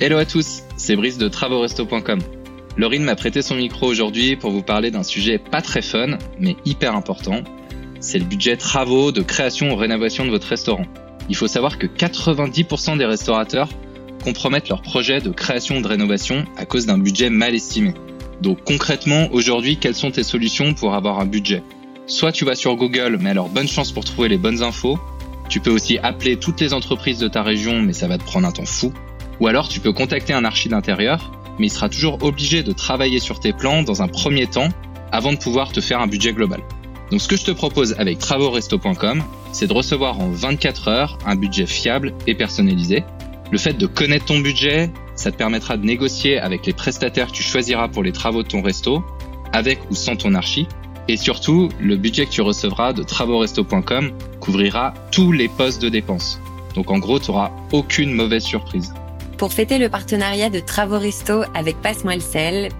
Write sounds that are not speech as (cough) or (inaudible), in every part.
Hello à tous, c'est Brice de travauxresto.com. Laurine m'a prêté son micro aujourd'hui pour vous parler d'un sujet pas très fun, mais hyper important. C'est le budget travaux de création ou rénovation de votre restaurant. Il faut savoir que 90% des restaurateurs compromettent leur projet de création ou de rénovation à cause d'un budget mal estimé. Donc concrètement, aujourd'hui, quelles sont tes solutions pour avoir un budget? Soit tu vas sur Google, mais alors bonne chance pour trouver les bonnes infos. Tu peux aussi appeler toutes les entreprises de ta région, mais ça va te prendre un temps fou. Ou alors tu peux contacter un archi d'intérieur, mais il sera toujours obligé de travailler sur tes plans dans un premier temps avant de pouvoir te faire un budget global. Donc ce que je te propose avec travauxresto.com, c'est de recevoir en 24 heures un budget fiable et personnalisé. Le fait de connaître ton budget, ça te permettra de négocier avec les prestataires que tu choisiras pour les travaux de ton resto, avec ou sans ton archi. Et surtout, le budget que tu recevras de travauxresto.com couvrira tous les postes de dépenses. Donc en gros, tu n'auras aucune mauvaise surprise. Pour fêter le partenariat de Travaux Resto avec Passe-moi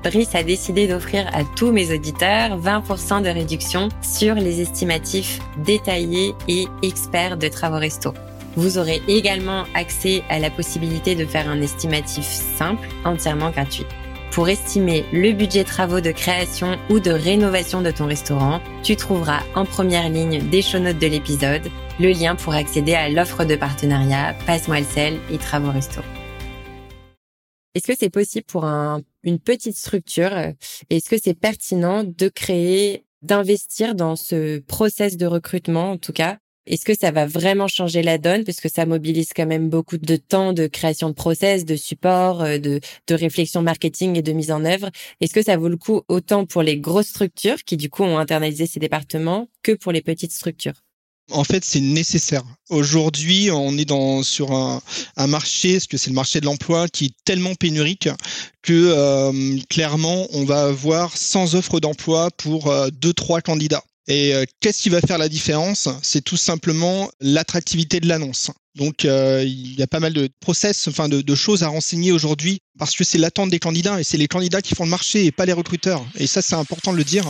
Brice a décidé d'offrir à tous mes auditeurs 20% de réduction sur les estimatifs détaillés et experts de Travaux Resto. Vous aurez également accès à la possibilité de faire un estimatif simple, entièrement gratuit. Pour estimer le budget travaux de création ou de rénovation de ton restaurant, tu trouveras en première ligne des show notes de l'épisode le lien pour accéder à l'offre de partenariat Passe-moi et Travaux Resto. Est-ce que c'est possible pour une petite structure Est-ce que c'est pertinent de créer, d'investir dans ce process de recrutement, en tout cas? Est-ce que ça va vraiment changer la donne? Parce ça mobilise quand même beaucoup de temps de création de process, de support, euh, de, de réflexion marketing et de mise en œuvre. Est-ce que ça vaut le coup autant pour les grosses structures qui du coup ont internalisé ces départements que pour les petites structures? En fait, c'est nécessaire. Aujourd'hui, on est sur un, marché, ce que c'est le marché de l'emploi, qui est tellement pénurique que euh, clairement, on va avoir 100 offres d'emploi pour euh, deux trois candidats. Et euh, qu'est-ce qui va faire la différence? C'est tout simplement l'attractivité de l'annonce. Donc il y a pas mal de process, enfin de choses à renseigner aujourd'hui parce que c'est l'attente des candidats et c'est les candidats qui font le marché et pas les recruteurs. Et ça, c'est important de le dire.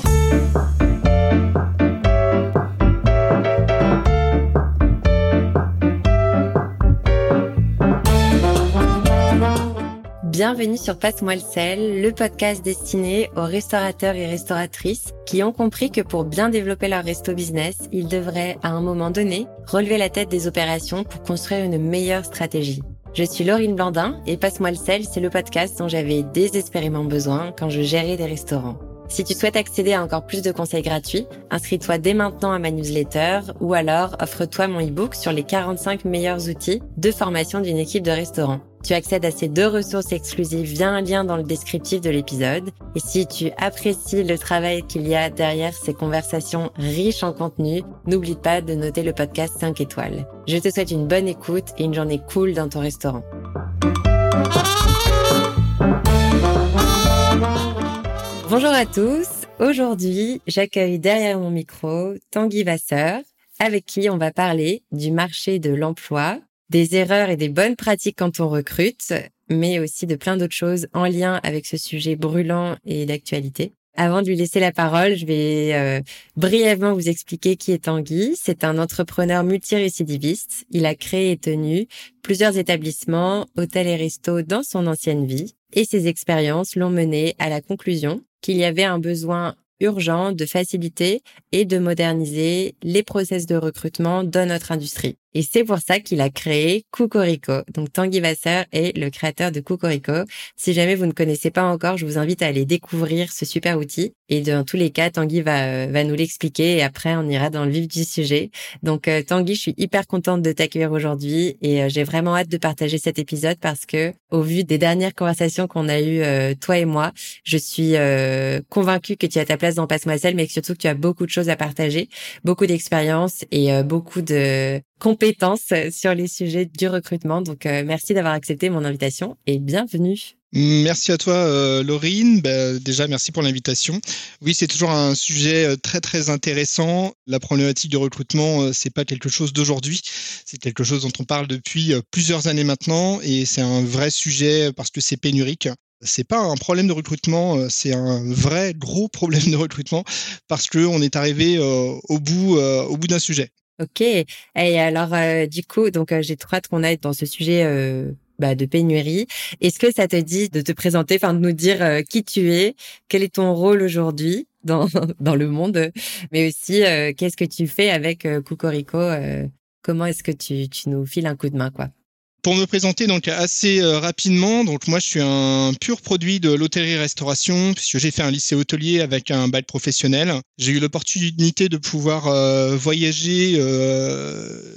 Bienvenue sur Passe-moi le sel, le podcast destiné aux restaurateurs et restauratrices qui ont compris que pour bien développer leur resto business, ils devraient, à un moment donné, relever la tête des opérations pour construire une meilleure stratégie. Je suis Laurine Blandin et Passe-moi le sel, c'est le podcast dont j'avais désespérément besoin quand je gérais des restaurants. Si tu souhaites accéder à encore plus de conseils gratuits, inscris-toi dès maintenant à ma newsletter ou alors offre-toi mon e-book sur les 45 meilleurs outils de formation d'une équipe de restaurant. Tu accèdes à ces deux ressources exclusives via un lien dans le descriptif de l'épisode. Et si tu apprécies le travail qu'il y a derrière ces conversations riches en contenu, n'oublie pas de noter le podcast 5 étoiles. Je te souhaite une bonne écoute et une journée cool dans ton restaurant. Bonjour à tous. Aujourd'hui, j'accueille derrière mon micro Tanguy Vasseur, avec qui on va parler du marché de l'emploi, des erreurs et des bonnes pratiques quand on recrute, mais aussi de plein d'autres choses en lien avec ce sujet brûlant et d'actualité. Avant de lui laisser la parole, je vais euh, brièvement vous expliquer qui est Tanguy. C'est un entrepreneur multirécidiviste. Il a créé et tenu plusieurs établissements, hôtels et restos dans son ancienne vie. Et ses expériences l'ont mené à la conclusion qu'il y avait un besoin urgent de faciliter et de moderniser les process de recrutement dans notre industrie. Et c'est pour ça qu'il a créé Cocorico. Donc Tanguy Vasseur est le créateur de Cocorico. Si jamais vous ne connaissez pas encore, je vous invite à aller découvrir ce super outil. Et dans tous les cas, Tanguy va, euh, va nous l'expliquer et après on ira dans le vif du sujet. Donc euh, Tanguy, je suis hyper contente de t'accueillir aujourd'hui et euh, j'ai vraiment hâte de partager cet épisode parce que au vu des dernières conversations qu'on a eues toi et moi, je suis convaincue que tu as ta place dans Passe-moi mais que surtout que tu as beaucoup de choses à partager, beaucoup d'expérience et beaucoup de compétences sur les sujets du recrutement. Donc, euh, merci d'avoir accepté mon invitation et bienvenue. Merci à toi, euh, Laurine. Bah, déjà, merci pour l'invitation. Oui, c'est toujours un sujet euh, très très intéressant. La problématique du recrutement, c'est pas quelque chose d'aujourd'hui. C'est quelque chose dont on parle depuis plusieurs années maintenant, et c'est un vrai sujet parce que c'est pénurique. C'est pas un problème de recrutement, c'est un vrai gros problème de recrutement parce que on est arrivé au bout au bout d'un sujet. Ok. Et alors, euh, du coup, donc euh, j'ai trop hâte qu'on aille dans ce sujet euh, bah, de pénurie. Est-ce que ça te dit de te présenter, enfin de nous dire euh, qui tu es, quel est ton rôle aujourd'hui dans, (laughs) dans le monde, mais aussi euh, qu'est-ce que tu fais avec euh, Cocorico Comment est-ce que tu, tu nous files un coup de main, quoi? Pour me présenter donc assez rapidement, donc moi je suis un pur produit de l'hôtellerie-restauration puisque j'ai fait un lycée hôtelier avec un bac professionnel. J'ai eu l'opportunité de pouvoir voyager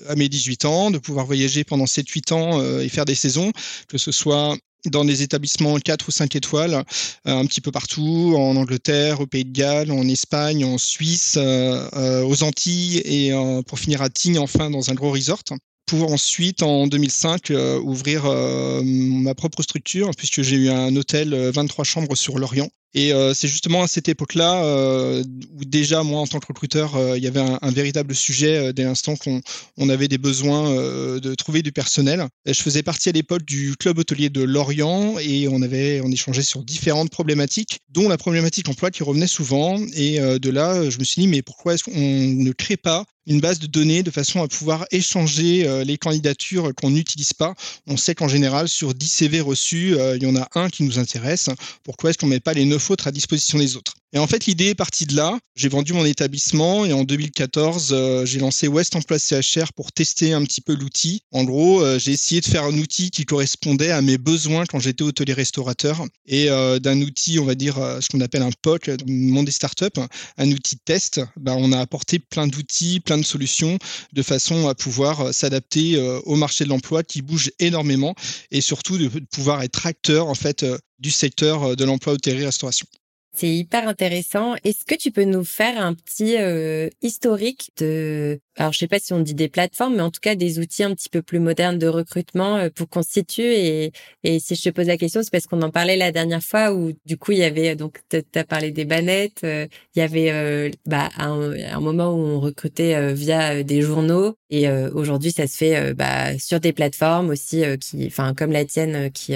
à mes 18 ans, de pouvoir voyager pendant 7-8 ans et faire des saisons, que ce soit dans des établissements 4 ou 5 étoiles, euh, un petit peu partout, en Angleterre, au Pays de Galles, en Espagne, en Suisse, euh, euh, aux Antilles et pour finir à Tignes, enfin, dans un gros resort pour ensuite, en 2005, ouvrir ma propre structure, puisque j'ai eu un hôtel 23 chambres sur l'Orient. Et euh, c'est justement à cette époque-là euh, où déjà moi en tant que recruteur, euh, il y avait un, véritable sujet dès l'instant qu'on on avait des besoins de trouver du personnel. Je faisais partie à l'époque du club hôtelier de Lorient et on avait on échangeait sur différentes problématiques, dont la problématique emploi qui revenait souvent. Et de là, je me suis dit mais pourquoi est-ce qu'on ne crée pas une base de données de façon à pouvoir échanger les candidatures qu'on n'utilise pas? On sait qu'en général, sur 10 CV reçus, il y en a un qui nous intéresse. Pourquoi est-ce qu'on met pas les 9 autres à disposition des autres. Et en fait, l'idée est partie de là. J'ai vendu mon établissement et en 2014, euh, j'ai lancé West Emploi CHR pour tester un petit peu l'outil. En gros, euh, j'ai essayé de faire un outil qui correspondait à mes besoins quand j'étais hôtelier restaurateur et euh, d'un outil, on va dire, ce qu'on appelle un POC, monde des startups, un outil de test. Bah, on a apporté plein d'outils, plein de solutions de façon à pouvoir s'adapter au marché de l'emploi qui bouge énormément et surtout de pouvoir être acteur en fait du secteur de l'emploi hôtellerie-restauration. C'est hyper intéressant. Est-ce que tu peux nous faire un petit euh, historique de, alors je sais pas si on dit des plateformes, mais en tout cas des outils un petit peu plus modernes de recrutement euh, pour situe et, et si je te pose la question, c'est parce qu'on en parlait la dernière fois où du coup il y avait donc tu as parlé des bannettes, euh, il y avait bah, un, un, moment où on recrutait via des journaux et aujourd'hui ça se fait bah, sur des plateformes aussi qui, enfin comme la tienne qui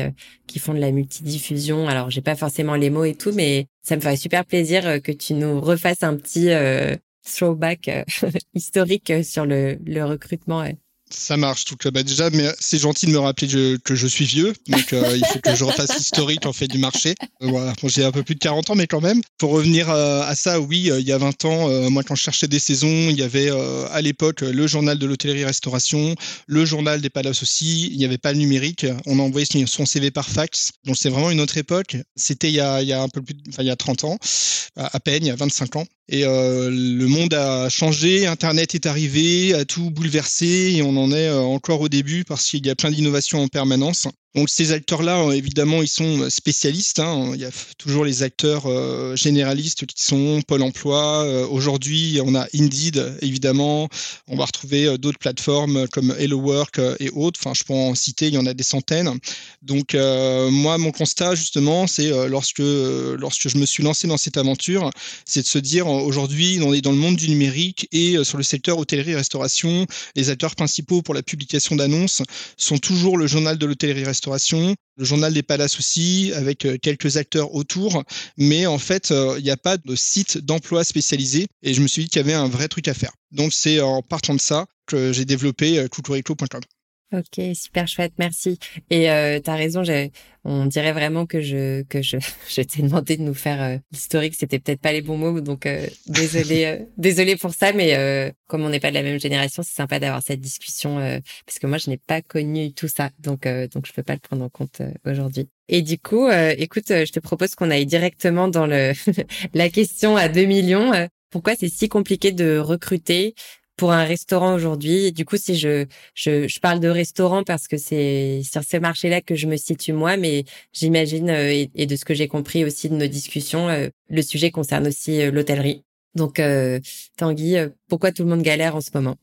qui font de la multidiffusion. Alors j'ai pas forcément les mots et tout, mais ça me ferait super plaisir euh, que tu nous refasses un petit euh, throwback euh, (laughs) historique sur le, le recrutement. Ça marche. tout bah déjà, mais c'est gentil de me rappeler que je suis vieux, donc il faut que je refasse (laughs) l'historique en fait du marché. voilà, j'ai un peu plus de 40 ans, mais quand même. Pour revenir à ça, oui, il y a 20 ans, moi quand je cherchais des saisons, il y avait à l'époque le journal de l'hôtellerie-restauration, le journal des palaces aussi. Il n'y avait pas le numérique. On envoyait son CV par fax. Donc c'est vraiment une autre époque. C'était il, y a, il y a un peu plus, enfin il y a 30 ans, à peine, il y a 25 ans. Et euh, le monde a changé, Internet est arrivé, a tout bouleversé et on en est euh, encore au début parce qu'il y a plein d'innovations en permanence. Donc ces acteurs-là, euh, évidemment, ils sont spécialistes. Hein. Il y a toujours les acteurs euh, généralistes qui sont Pôle Emploi. Euh, aujourd'hui, on a Indeed, évidemment. On va retrouver d'autres plateformes comme Hello Work et autres. Enfin, je peux en citer, il y en a des centaines. Donc moi, mon constat justement, c'est lorsque lorsque je me suis lancé dans cette aventure, c'est de se dire aujourd'hui, on est dans le monde du numérique et sur le secteur hôtellerie-restauration, les acteurs principaux pour la publication d'annonces sont toujours le journal de l'hôtellerie-restauration le journal des Palaces aussi, avec euh, quelques acteurs autour. Mais en fait, euh, il n'y a pas de site d'emploi spécialisé. Et je me suis dit qu'il y avait un vrai truc à faire. Donc c'est en partant de ça que j'ai développé euh, cucuriclo.com. Ok, super chouette, merci. Et euh, tu as raison, on dirait vraiment que je que je, (laughs) je t'ai demandé de nous faire euh, l'historique, c'était peut-être pas les bons mots, donc euh, désolé euh, (laughs) désolé pour ça, mais euh, comme on n'est pas de la même génération, c'est sympa d'avoir cette discussion parce que moi je n'ai pas connu tout ça, donc donc je peux pas le prendre en compte aujourd'hui. Et du coup, écoute, je te propose qu'on aille directement dans le (laughs) la question à 2 millions. Pourquoi c'est si compliqué de recruter pour un restaurant aujourd'hui. Du coup, si je, je, je parle de restaurant parce que c'est sur ce marché-là que je me situe moi, mais j'imagine euh, et, de ce que j'ai compris aussi de nos discussions, euh, le sujet concerne aussi euh, l'hôtellerie. Donc, Tanguy, pourquoi tout le monde galère en ce moment?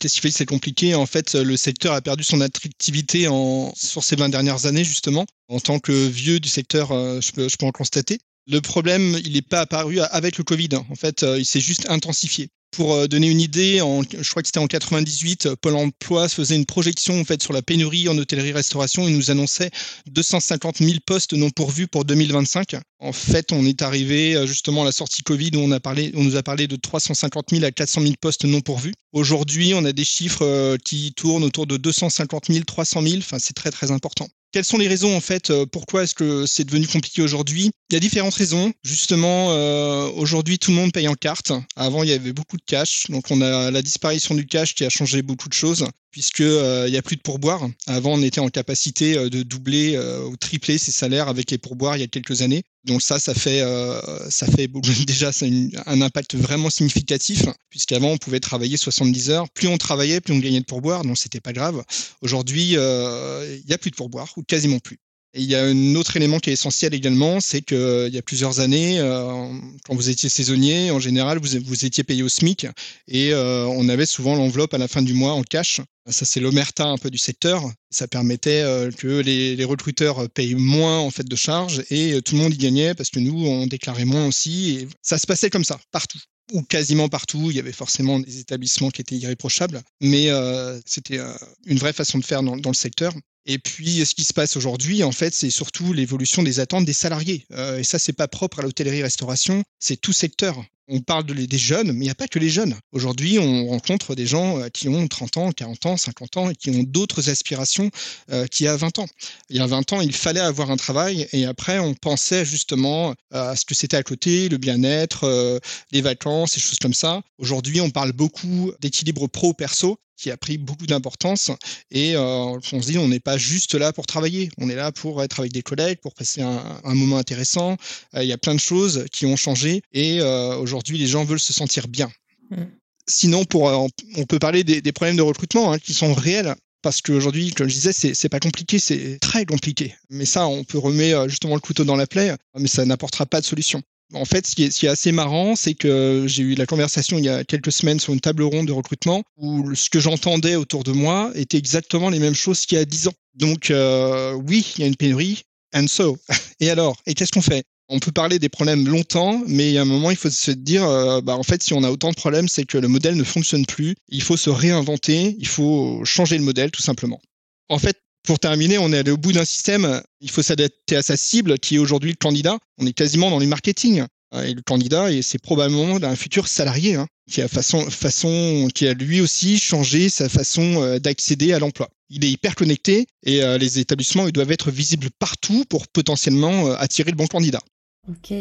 Qu'est-ce qui fait que c'est compliqué? En fait, le secteur a perdu son attractivité en, sur ces 20 dernières années, justement. En tant que vieux du secteur, je peux, je peux en constater. Le problème, il n'est pas apparu avec le Covid. En fait, il s'est juste intensifié. Pour euh, donner une idée, je crois que c'était en 98, Pôle Emploi faisait une projection en sur la pénurie en hôtellerie-restauration et nous annonçait 250 000 postes non pourvus pour 2025. En fait, on est arrivé euh, justement à la sortie Covid où on nous a parlé de 350 000 à 400 000 postes non pourvus. Aujourd'hui, on a des chiffres euh, qui tournent autour de 250 000, 300 000. Enfin, c'est très très important. Quelles sont les raisons en fait euh, Pourquoi est-ce que c'est devenu compliqué aujourd'hui? Il y a différentes raisons. Justement, euh, aujourd'hui tout le monde paye en carte. Avant, il y avait beaucoup de cash, donc on a la disparition du cash qui a changé beaucoup de choses puisque euh, il y a plus de pourboires. Avant, on était en capacité euh, de doubler euh, ou tripler ses salaires avec les pourboires il y a quelques années. Donc ça, ça fait, ça fait (laughs) déjà un impact vraiment significatif, puisqu'avant on pouvait travailler 70 heures. Plus on travaillait, plus on gagnait de pourboires, donc c'était pas grave. Aujourd'hui, il n'y a plus de pourboires ou quasiment plus il y a un autre élément qui est essentiel également, c'est qu'il euh, y a plusieurs années, euh, quand vous étiez saisonnier, en général, vous, étiez payé au SMIC et euh, on avait souvent l'enveloppe à la fin du mois en cash. Ça, c'est l'omerta un peu du secteur. Ça permettait que les, recruteurs payent moins en fait de charges et tout le monde y gagnait parce que nous, on déclarait moins aussi. Ça se passait comme ça, partout ou quasiment partout. Il y avait forcément des établissements qui étaient irréprochables, mais c'était une vraie façon de faire dans, dans le secteur. Et puis, ce qui se passe aujourd'hui, en fait, c'est surtout l'évolution des attentes des salariés. Euh, et ça, c'est pas propre à l'hôtellerie-restauration, c'est tout secteur. On parle de, des jeunes, mais il n'y a pas que les jeunes. Aujourd'hui, on rencontre des gens euh, qui ont 30 ans, 40 ans, 50 ans et qui ont d'autres aspirations euh, qu'il y a 20 ans. Il y a 20 ans, il fallait avoir un travail et après, on pensait justement à ce que c'était à côté, le bien-être, euh, les vacances, ces choses comme ça. Aujourd'hui, on parle beaucoup d'équilibre pro-perso qui a pris beaucoup d'importance et euh, on se dit on n'est pas juste là pour travailler, on est là pour être avec des collègues, pour passer un, un moment intéressant. Euh, il y a plein de choses qui ont changé et euh, aujourd'hui les gens veulent se sentir bien. Mmh. Sinon, pour, euh, on peut parler des, des problèmes de recrutement hein, qui sont réels parce qu'aujourd'hui, comme je disais, c'est, pas compliqué, c'est très compliqué. Mais ça, on peut remettre euh, justement le couteau dans la plaie, mais ça n'apportera pas de solution. En fait, ce qui, est, ce qui est assez marrant, c'est que j'ai eu la conversation il y a quelques semaines sur une table ronde de recrutement où ce que j'entendais autour de moi était exactement les mêmes choses qu'il y a dix ans. Donc euh, oui, il y a une pénurie. And so. (laughs) Et alors Et qu'est-ce qu'on fait? On peut parler des problèmes longtemps, mais a un moment, il faut se dire, euh, bah, en fait, si on a autant de problèmes, c'est que le modèle ne fonctionne plus. Il faut se réinventer, il faut changer le modèle, tout simplement. En fait, pour terminer, on est allé au bout d'un système. Il faut s'adapter à sa cible, qui est aujourd'hui le candidat. On est quasiment dans le marketing. Hein, et le candidat, et c'est probablement un futur salarié, hein, qui a façon, façon, qui a lui aussi changé sa façon euh, d'accéder à l'emploi. Il est hyper connecté et euh, les établissements ils doivent être visibles partout pour potentiellement attirer le bon candidat. Ok.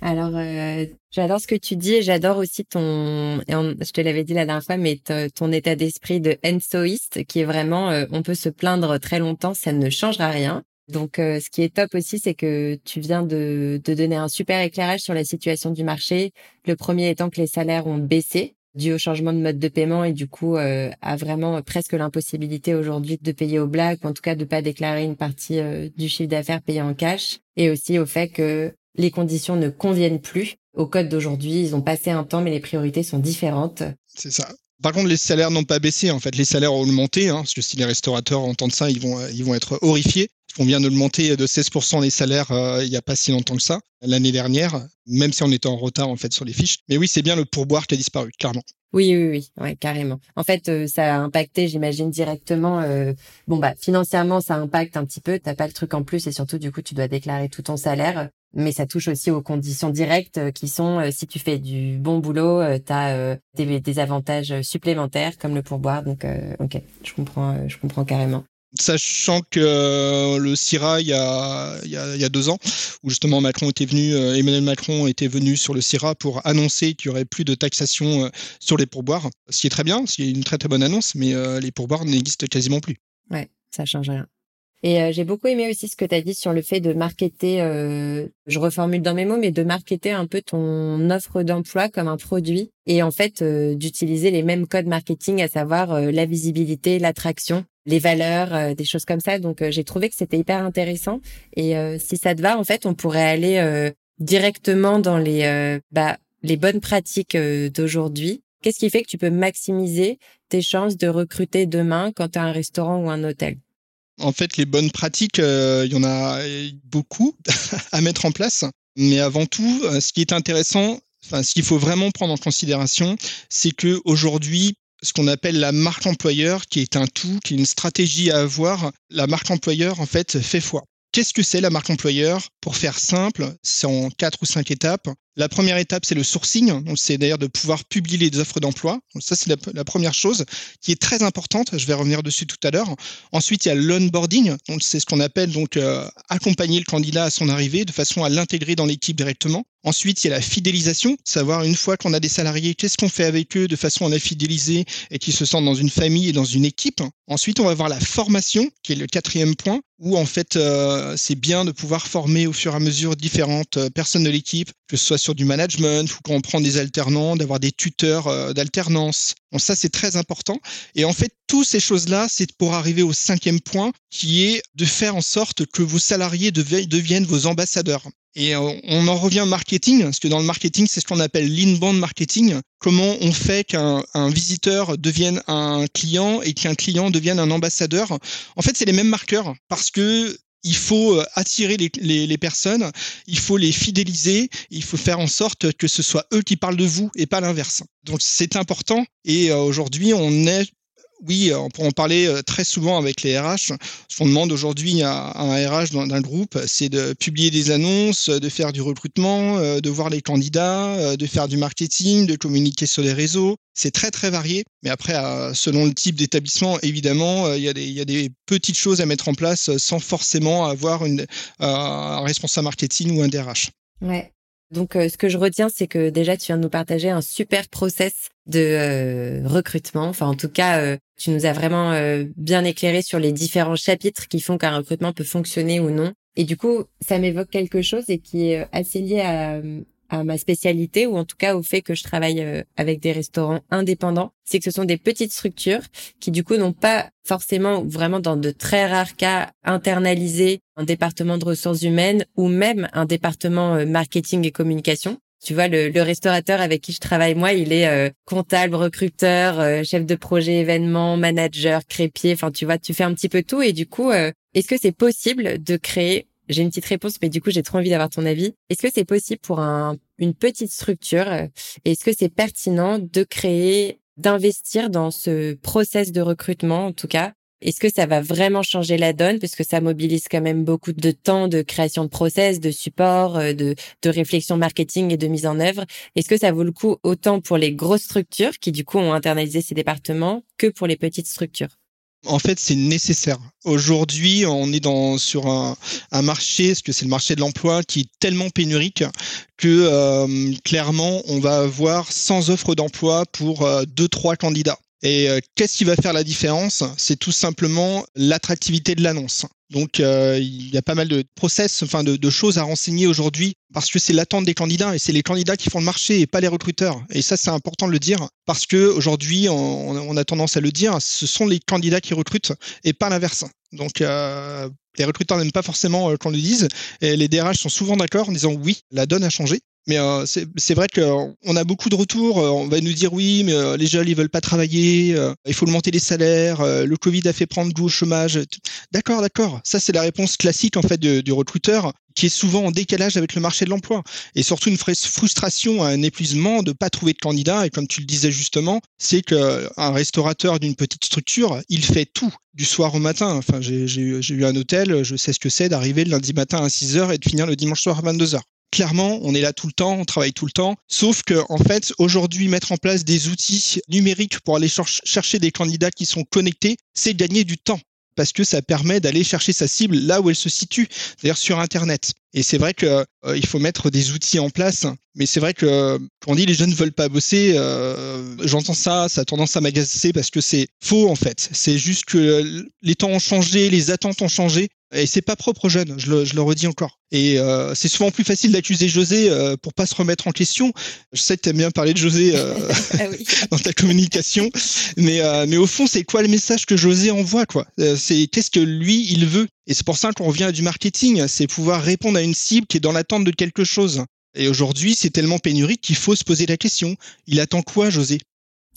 Alors, euh, j'adore ce que tu dis et j'adore aussi ton, je te l'avais dit la dernière fois, mais ton état d'esprit de ensoïste qui est vraiment, euh, on peut se plaindre très longtemps, ça ne changera rien. Donc, euh, ce qui est top aussi, c'est que tu viens de, de donner un super éclairage sur la situation du marché. Le premier étant que les salaires ont baissé dû au changement de mode de paiement et du coup euh, a vraiment presque l'impossibilité aujourd'hui de payer au black ou en tout cas de pas déclarer une partie du chiffre d'affaires payé en cash et aussi au fait que les conditions ne conviennent plus au code d'aujourd'hui. Ils ont passé un temps, mais les priorités sont différentes. C'est ça. Par contre, les salaires n'ont pas baissé. En fait, les salaires ont augmenté. Hein, parce que si les restaurateurs entendent ça, ils vont, ils vont être horrifiés. On vient de monter de 16% les salaires euh, il n'y a pas si longtemps que ça, l'année dernière, même si on était en retard en fait sur les fiches. Mais oui, c'est bien le pourboire qui a disparu, clairement. Oui, oui, oui, ouais, carrément. En fait, euh, ça a impacté, j'imagine directement. Euh, bon bah financièrement, ça impacte un petit peu. T'as pas le truc en plus et surtout du coup, tu dois déclarer tout ton salaire mais ça touche aussi aux conditions directes euh, qui sont euh, si tu fais du bon boulot, euh, tu as des, avantages supplémentaires comme le pourboire. Donc, ok, je comprends, je comprends carrément. Sachant que le CIRA, il y, a, il, y a, il y a deux ans, où justement Macron était venu, Emmanuel Macron était venu sur le CIRA pour annoncer qu'il y aurait plus de taxation sur les pourboires, ce qui est très bien, c'est une très très bonne annonce, mais les pourboires n'existent quasiment plus. Ouais, ça change rien. Et euh, j'ai beaucoup aimé aussi ce que tu as dit sur le fait de marketer, euh, je reformule dans mes mots, mais de marketer un peu ton offre d'emploi comme un produit et en fait euh, d'utiliser les mêmes codes marketing, à savoir la visibilité, l'attraction, les valeurs, des choses comme ça. Donc j'ai trouvé que c'était hyper intéressant. Et si ça te va, en fait, on pourrait aller directement dans les, bah, les bonnes pratiques d'aujourd'hui. Qu'est-ce qui fait que tu peux maximiser tes chances de recruter demain quand tu un restaurant ou un hôtel? En fait, les bonnes pratiques, euh, il y en a beaucoup (laughs) à mettre en place. Mais avant tout, euh, ce qui est intéressant, Enfin, ce qu'il faut vraiment prendre en considération, c'est que aujourd'hui, ce qu'on appelle la marque employeur, qui est un tout, qui est une stratégie à avoir, la marque employeur, en fait, fait foi. Qu'est-ce que c'est la marque employeur? Pour faire simple, c'est en quatre ou cinq étapes. La première étape, c'est le sourcing. C'est d'ailleurs de pouvoir publier les offres d'emploi. Ça, c'est la, première chose qui est très importante. Je vais revenir dessus tout à l'heure. Ensuite, il y a l'onboarding. C'est ce qu'on appelle donc euh, accompagner le candidat à son arrivée de façon à l'intégrer dans l'équipe directement. Ensuite, il y a la fidélisation, savoir une fois qu'on a des salariés, qu'est-ce qu'on fait avec eux de façon à les fidéliser et qu'ils se sentent dans une famille et dans une équipe. Ensuite, on va voir la formation, qui est le quatrième point, où en fait, euh, c'est bien de pouvoir former au fur et à mesure différentes euh, personnes de l'équipe, que ce soit sur du management ou quand on prend des alternants, d'avoir des tuteurs euh, d'alternance. Bon, ça, c'est très important. Et en fait, toutes ces choses-là, c'est pour arriver au cinquième point, qui est de faire en sorte que vos salariés deviennent vos ambassadeurs. Et euh, on en revient au marketing, parce que dans le marketing, c'est ce qu'on appelle l'inbound marketing. Comment on fait qu'un visiteur devienne un client et qu'un client devienne un ambassadeur? En fait, c'est les mêmes marqueurs, parce que il faut euh, attirer les, personnes, il faut les fidéliser, il faut faire en sorte que ce soit eux qui parlent de vous et pas l'inverse. Donc c'est important et euh, aujourd'hui on est oui, on peut en parler euh, très souvent avec les RH. Ce qu'on demande aujourd'hui à un RH d'un groupe, c'est de publier des annonces, de faire du recrutement, de voir les candidats, de faire du marketing, de communiquer sur les réseaux, c'est très très varié, mais après, euh, selon le type d'établissement, évidemment, euh, il y, a des, petites choses à mettre en place euh, sans forcément avoir un responsable marketing ou un DRH. Ouais. Donc, ce que je retiens, c'est que déjà, tu viens de nous partager un super process de recrutement. Enfin, en tout cas, tu nous as vraiment bien éclairé sur les différents chapitres qui font qu'un recrutement peut fonctionner ou non. Et du coup, ça m'évoque quelque chose et qui est assez lié à, à ma spécialité ou en tout cas au fait que je travaille euh, avec des restaurants indépendants, c'est que ce sont des petites structures qui du coup n'ont pas forcément vraiment dans de très rares cas internalisé un département de ressources humaines ou même un département euh, marketing et communication. Tu vois, le, le, restaurateur avec qui je travaille, moi, il est euh, comptable, recruteur, chef de projet, événement, manager, crépier. Enfin, tu vois, tu fais un petit peu tout. Et du coup, est-ce que c'est possible de créer j'ai une petite réponse, mais du coup, j'ai trop envie d'avoir ton avis. Est-ce que c'est possible pour un, une petite structure Est-ce que c'est pertinent de créer, d'investir dans ce process de recrutement, en tout cas? Est-ce que ça va vraiment changer la donne? Parce que ça mobilise quand même beaucoup de temps de création de process, de support, euh, de, de réflexion marketing et de mise en œuvre. Est-ce que ça vaut le coup autant pour les grosses structures qui du coup ont internalisé ces départements que pour les petites structures? En fait, c'est nécessaire. Aujourd'hui, on est dans sur un, marché, ce que c'est le marché de l'emploi, qui est tellement pénurique que euh, clairement, on va avoir 100 offres d'emploi pour euh, deux trois candidats. Et euh, qu'est-ce qui va faire la différence? C'est tout simplement l'attractivité de l'annonce. Donc euh, il y a pas mal de process, enfin de, choses à renseigner aujourd'hui parce que c'est l'attente des candidats et c'est les candidats qui font le marché et pas les recruteurs. Et ça c'est important de le dire parce que aujourd'hui on, a tendance à le dire, ce sont les candidats qui recrutent et pas l'inverse. Donc euh, les recruteurs n'aiment pas forcément qu'on le dise et les DRH sont souvent d'accord en disant oui, la donne a changé. Mais euh, c'est vrai qu'on a beaucoup de retours. Euh, on va nous dire oui, mais euh, les jeunes ils veulent pas travailler. il faut augmenter les salaires. le Covid a fait prendre goût au chômage. D'accord, d'accord. Ça c'est la réponse classique en fait du recruteur qui est souvent en décalage avec le marché de l'emploi et surtout une frustration, un épuisement de pas trouver de candidat. Et comme tu le disais justement, c'est qu'un restaurateur d'une petite structure, il fait tout du soir au matin. Enfin, j'ai eu un hôtel, je sais ce que c'est d'arriver le lundi matin à 6 heures et de finir le dimanche soir à 22 heures clairement, on est là tout le temps, on travaille tout le temps. Sauf que, en fait, aujourd'hui, mettre en place des outils numériques pour aller chercher des candidats qui sont connectés, c'est gagner du temps parce que ça permet d'aller chercher sa cible là où elle se situe, c'est-à-dire sur Internet. Et c'est vrai qu'il euh, faut mettre des outils en place, mais c'est vrai que quand on dit les jeunes ne veulent pas bosser, euh, j'entends ça, ça a tendance à m'agacer parce que c'est faux en fait. C'est juste que les temps ont changé, les attentes ont changé, et c'est pas propre aux jeunes, je le, je le redis encore. Et euh, c'est souvent plus facile d'accuser José euh, pour pas se remettre en question. Je sais que tu aimes bien parler de José euh, (laughs) ah (laughs) dans ta communication, mais euh, mais au fond, c'est quoi le message que José envoie quoi? C'est qu'est-ce que lui il veut? Et c'est pour ça qu'on revient à du marketing, c'est pouvoir répondre à une cible qui est dans l'attente de quelque chose. Et aujourd'hui, c'est tellement pénurique qu'il faut se poser la question. Il attend quoi, José?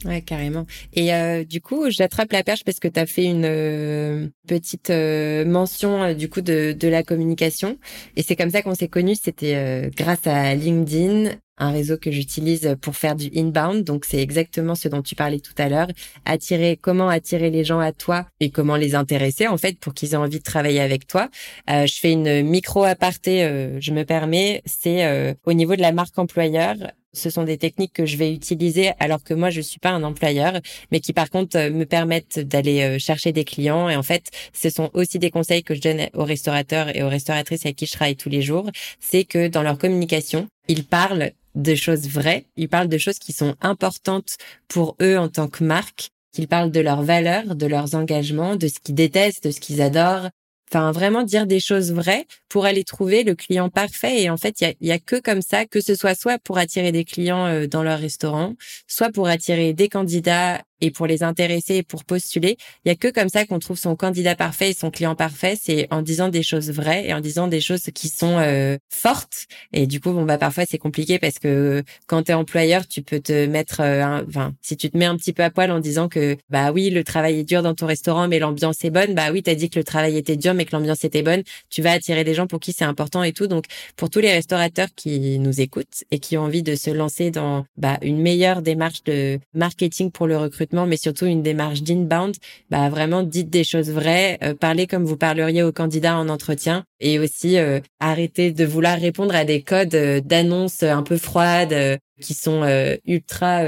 Ouais, carrément. Et euh, du coup, j'attrape la perche parce que tu as fait une euh, petite euh, mention du coup de, de la communication. Et c'est comme ça qu'on s'est connus. C'était grâce à LinkedIn, un réseau que j'utilise pour faire du inbound. Donc c'est exactement ce dont tu parlais tout à l'heure. Attirer, comment attirer les gens à toi et comment les intéresser en fait pour qu'ils aient envie de travailler avec toi. Euh, je fais une micro aparté, euh, je me permets, c'est euh, au niveau de la marque employeur. Ce sont des techniques que je vais utiliser alors que moi je suis pas un employeur, mais qui par contre me permettent d'aller chercher des clients. Et en fait, ce sont aussi des conseils que je donne aux restaurateurs et aux restauratrices avec qui je travaille tous les jours. C'est que dans leur communication, ils parlent de choses vraies, ils parlent de choses qui sont importantes pour eux en tant que marque, qu'ils parlent de leurs valeurs, de leurs engagements, de ce qu'ils détestent, de ce qu'ils adorent. Enfin, vraiment dire des choses vraies pour aller trouver le client parfait. Et en fait, il y a, y a, que comme ça, que ce soit soit pour attirer des clients euh, dans leur restaurant, soit pour attirer des candidats et pour les intéresser et pour postuler. Il y a que comme ça qu'on trouve son candidat parfait et son client parfait, c'est en disant des choses vraies et en disant des choses qui sont euh, fortes. Et du coup, bon bah parfois c'est compliqué parce que quand tu es employeur, tu peux te mettre euh, enfin si tu te mets un petit peu à poil en disant que bah oui, le travail est dur dans ton restaurant mais l'ambiance est bonne, bah oui, tu as dit que le travail était dur mais que l'ambiance était bonne, tu vas attirer des gens pour qui c'est important et tout. Donc pour tous les restaurateurs qui nous écoutent et qui ont envie de se lancer dans bah, une meilleure démarche de marketing pour le recrutement mais surtout une démarche d'inbound, bah vraiment dites des choses vraies, euh, parlez comme vous parleriez aux candidats en entretien et aussi euh, arrêtez de vouloir répondre à des codes euh, d'annonces un peu froides qui sont ultra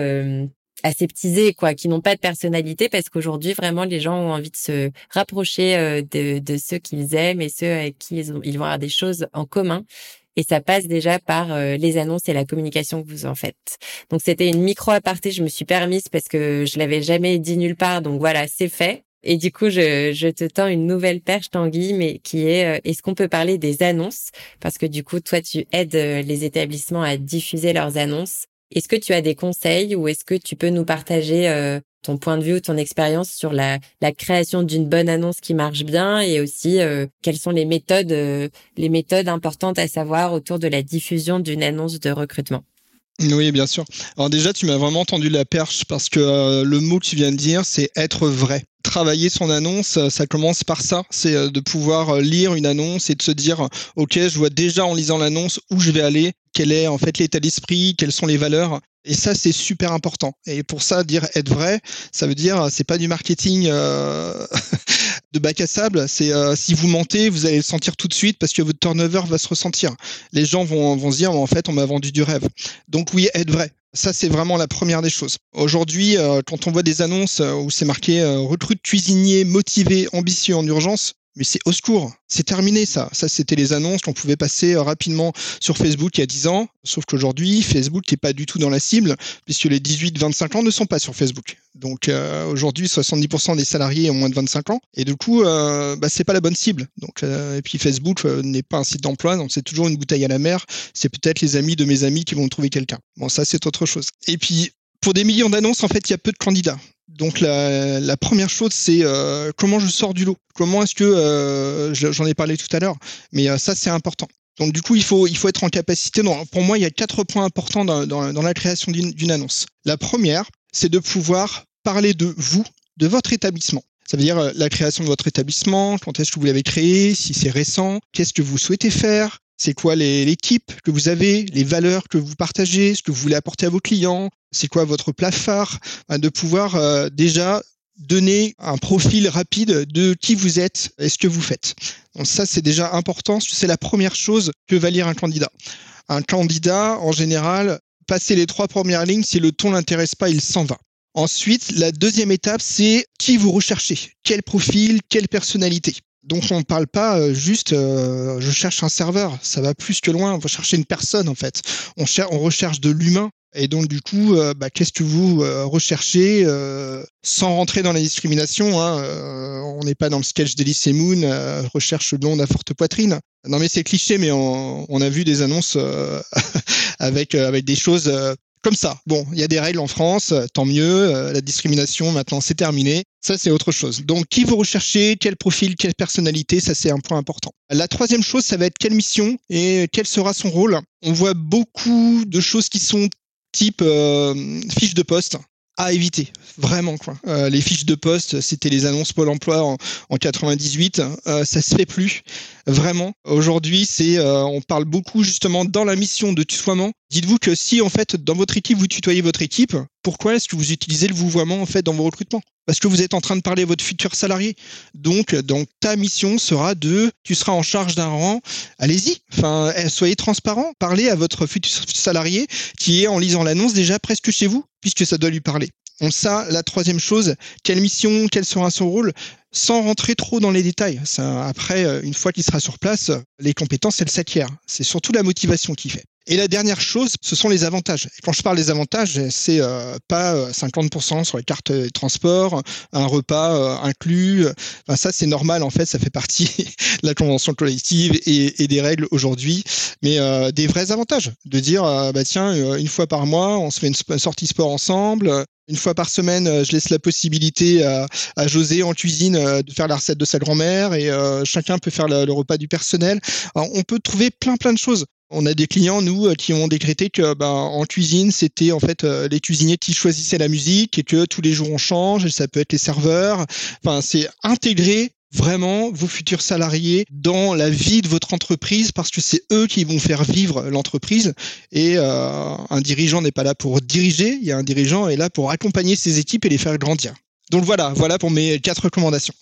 aseptisés quoi, qui n'ont pas de personnalité parce qu'aujourd'hui vraiment les gens ont envie de se rapprocher de, de ceux qu'ils aiment et ceux avec qui ils, ils vont avoir des choses en commun et ça passe déjà par euh, les annonces et la communication que vous en faites. Donc c'était une micro aparté, je me suis permise parce que je l'avais jamais dit nulle part, donc voilà, c'est fait. Et du coup, je, je, te tends une nouvelle perche, Tanguy, mais qui est euh, est-ce qu'on peut parler des annonces? Parce que du coup, toi, tu aides euh, les établissements à diffuser leurs annonces. Est-ce que tu as des conseils ou est-ce que tu peux nous partager ton point de vue ou ton expérience sur la, la création d'une bonne annonce qui marche bien et aussi euh, quelles sont les méthodes euh, les méthodes importantes à savoir autour de la diffusion d'une annonce de recrutement? Oui, bien sûr. Alors déjà, tu m'as vraiment tendu la perche parce que euh, le mot que tu viens de dire, c'est être vrai. Travailler son annonce, ça commence par ça, c'est de pouvoir lire une annonce et de se dire, ok, je vois déjà en lisant l'annonce où je vais aller, quel est en fait l'état d'esprit, quelles sont les valeurs. Et ça, c'est super important. Et pour ça, dire être vrai, ça veut dire c'est pas du marketing euh, (laughs) de bac à sable. C'est euh, si vous mentez, vous allez le sentir tout de suite parce que votre turnover va se ressentir. Les gens vont, vont se dire en fait, on m'a vendu du rêve. Donc oui, être vrai. Ça, c'est vraiment la première des choses. Aujourd'hui, euh, quand on voit des annonces où c'est marqué recrute cuisinier motivé, ambitieux en urgence, mais c'est au secours, c'est terminé ça. Ça, c'était les annonces qu'on pouvait passer euh, rapidement sur Facebook il y a 10 ans. Sauf qu'aujourd'hui, Facebook n'est pas du tout dans la cible, puisque les 18-25 ans ne sont pas sur Facebook. Donc euh, aujourd'hui, 70% des salariés ont moins de 25 ans. Et du coup, euh, bah, c'est pas la bonne cible. Donc, euh, et puis Facebook n'est pas un site d'emploi, donc c'est toujours une bouteille à la mer. C'est peut-être les amis de mes amis qui vont trouver quelqu'un. Bon, ça, c'est autre chose. Et puis, pour des millions d'annonces, en fait, il y a peu de candidats. Donc la, première chose, c'est euh, comment je sors du lot? Comment est-ce que euh, j'en ai parlé tout à l'heure, mais euh, ça c'est important. Donc du coup, il faut il faut être en capacité. pour moi, il y a quatre points importants dans, dans la création d'une annonce. La première, c'est de pouvoir parler de vous, de votre établissement. Ça veut dire la création de votre établissement, quand est-ce que vous l'avez créé, si c'est récent, qu'est-ce que vous souhaitez faire, c'est quoi l'équipe que vous avez, les valeurs que vous partagez, ce que vous voulez apporter à vos clients, c'est quoi votre plat phare, hein, de pouvoir euh, déjà donner un profil rapide de qui vous êtes et ce que vous faites. Donc ça, c'est déjà important. C'est la première chose que va lire un candidat. Un candidat, en général, passer les trois premières lignes, si le ton l'intéresse pas, il s'en va. Ensuite, la deuxième étape, c'est qui vous recherchez, quel profil, quelle personnalité? Donc on ne parle pas euh, juste euh, je cherche un serveur, ça va plus que loin, on va chercher une personne en fait. On, on recherche de l'humain. Et donc du coup, euh, bah, qu'est-ce que vous recherchez sans rentrer dans la discrimination hein, On n'est pas dans le sketch d'Elysée Moon, recherche blonde à forte poitrine. Non mais c'est cliché, mais on, on, a vu des annonces (laughs) avec avec des choses comme ça. Bon, il y a des règles en France, euh, tant mieux. Euh, la discrimination, maintenant, c'est terminé. Ça, c'est autre chose. Donc, qui vous recherchez, quel profil, quelle personnalité, ça, c'est un point important. La troisième chose, ça va être quelle mission et quel sera son rôle? On voit beaucoup de choses qui sont type euh, fiche de poste à éviter, vraiment quoi. Euh, les fiches de poste, c'était les annonces Pôle Emploi en, en 98, euh, ça se fait plus, vraiment. Aujourd'hui, c'est, euh, on parle beaucoup justement dans la mission de tutoiement. Dites-vous que si en fait dans votre équipe vous tutoyez votre équipe, pourquoi est-ce que vous utilisez le vouvoiement en fait dans vos recrutements? Parce que vous êtes en train de parler à votre futur salarié. Donc, ta mission sera de, tu seras en charge d'un rang. Allez-y, eh, soyez transparent, parlez à votre futur salarié qui est en lisant l'annonce déjà presque chez vous, puisque ça doit lui parler. Donc ça, la troisième chose, quelle mission, quel sera son rôle, sans rentrer trop dans les détails. Après, euh, une fois qu'il sera sur place, les compétences, elles s'acquièrent. C'est surtout la motivation qui fait. Et la dernière chose, ce sont les avantages. Quand je parle des avantages, c'est euh, pas 50% euh, sur les cartes de transport, un repas euh, inclus. Enfin, ça, c'est normal en fait, ça fait partie (laughs) de la convention collective et, et des règles aujourd'hui. Mais euh, des vrais avantages, de dire bah tiens, une fois par mois, on se fait une sortie sport ensemble. Une fois par semaine, je laisse la possibilité à, à José en cuisine de faire la recette de sa grand-mère et chacun peut faire le, le repas du personnel. Alors, on peut trouver plein plein de choses. On a des clients, nous, euh, qui ont décrété que ben, en cuisine, c'était en fait euh, les cuisiniers qui choisissaient la musique et que tous les jours on change, et ça peut être les serveurs. Enfin, c'est intégrer vraiment vos futurs salariés dans la vie de votre entreprise parce que c'est eux qui vont faire vivre l'entreprise et euh, un dirigeant n'est pas là pour diriger, il y a un dirigeant est là pour accompagner ses équipes et les faire grandir. Donc voilà, voilà pour mes quatre recommandations.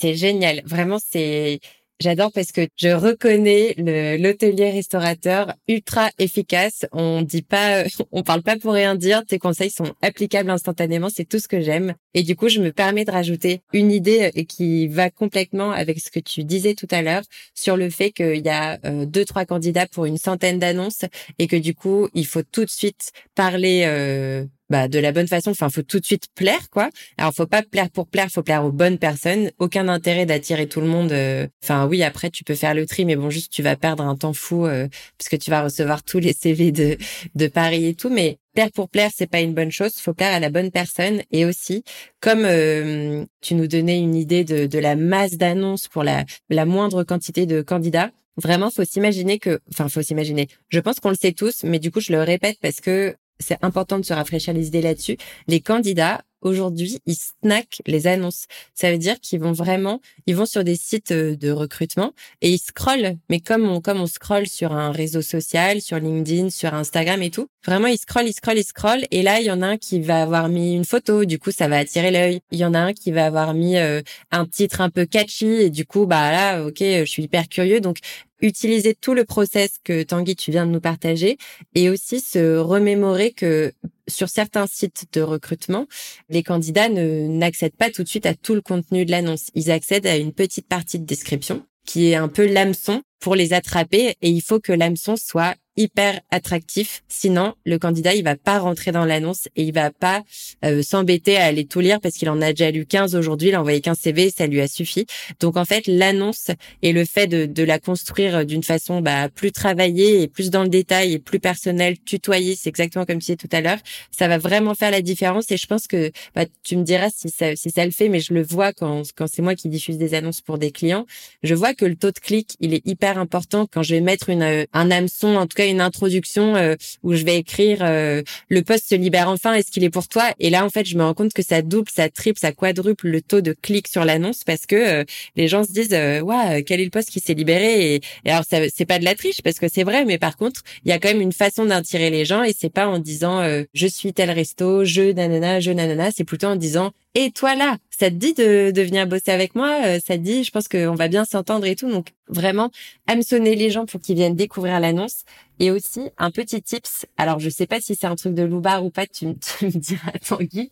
C'est génial, vraiment c'est J'adore parce que je reconnais l'hôtelier restaurateur ultra efficace. On dit pas, (laughs) on parle pas pour rien dire. Tes conseils sont applicables instantanément. C'est tout ce que j'aime. Et du coup, je me permets de rajouter une idée euh, qui va complètement avec ce que tu disais tout à l'heure sur le fait qu'il y a euh, deux, trois candidats pour une centaine d'annonces et que du coup, il faut tout de suite parler euh, bah, de la bonne façon. Enfin, faut tout de suite plaire, quoi. Alors, faut pas plaire pour plaire, faut plaire aux bonnes personnes. Aucun intérêt d'attirer tout le monde. Euh, enfin, oui, après, tu peux faire le tri, mais bon, juste, tu vas perdre un temps fou euh, parce que tu vas recevoir tous les (laughs) CV de de Paris et tout. Mais plaire pour plaire, c'est pas une bonne chose. Faut plaire à la bonne personne. Et aussi, comme euh, tu nous donnais une idée de, de la masse d'annonces pour la la moindre quantité de candidats. Vraiment, faut s'imaginer que, enfin, faut s'imaginer. Je pense qu'on le sait tous, mais du coup, je le répète parce que c'est important de se rafraîchir les idées là-dessus. Les candidats, aujourd'hui, ils snackent les annonces. Ça veut dire qu'ils vont vraiment, ils vont sur des sites euh, de recrutement et ils scrollent. Mais comme on, comme on scrolle sur un réseau social, sur LinkedIn, sur Instagram et tout, vraiment, ils scrollent, ils scrollent, ils scrollent. Et là, il y en a un qui va avoir mis une photo. Du coup, ça va attirer l'œil. Il y en a un qui va avoir mis euh, un titre un peu catchy. Et du coup, bah là, ok, je suis hyper curieux. Donc, utiliser tout le process que Tanguy tu viens de nous partager et aussi se remémorer que sur certains sites de recrutement, les candidats n'accèdent pas tout de suite à tout le contenu de l'annonce. Ils accèdent à une petite partie de description qui est un peu l'hameçon pour les attraper et il faut que l'hameçon soit hyper attractif. Sinon, le candidat, il va pas rentrer dans l'annonce et il va pas euh, s'embêter à aller tout lire parce qu'il en a déjà lu 15 aujourd'hui, il a envoyé 15 CV, ça lui a suffi. Donc en fait, l'annonce et le fait de, de la construire d'une façon bah, plus travaillée et plus dans le détail et plus personnelle, tutoyée, c'est exactement comme tu disais tout à l'heure, ça va vraiment faire la différence et je pense que bah, tu me diras si ça, si ça le fait, mais je le vois quand, quand c'est moi qui diffuse des annonces pour des clients, je vois que le taux de clic, il est hyper important quand je vais mettre une, un hameçon, en tout cas une introduction euh, où je vais écrire euh, le poste se libère enfin, est-ce qu'il est pour toi? Et là, en fait, je me rends compte que ça double, ça triple, ça quadruple le taux de clic sur l'annonce parce que euh, les gens se disent ouais, quel est le poste qui s'est libéré? Et, alors ça c'est pas de la triche parce que c'est vrai, mais par contre, il y a quand même une façon d'attirer les gens et c'est pas en disant je suis tel resto, je nanana, je nanana, c'est plutôt en disant et toi là, ça te dit de, de venir bosser avec moi? Ça te dit, je pense qu'on va bien s'entendre et tout. Donc vraiment, hameçonner les gens pour qu'ils viennent découvrir l'annonce. Et aussi, un petit tips. Alors, je sais pas si c'est un truc de loubar ou pas, (laughs) tu, me diras, Tanguy.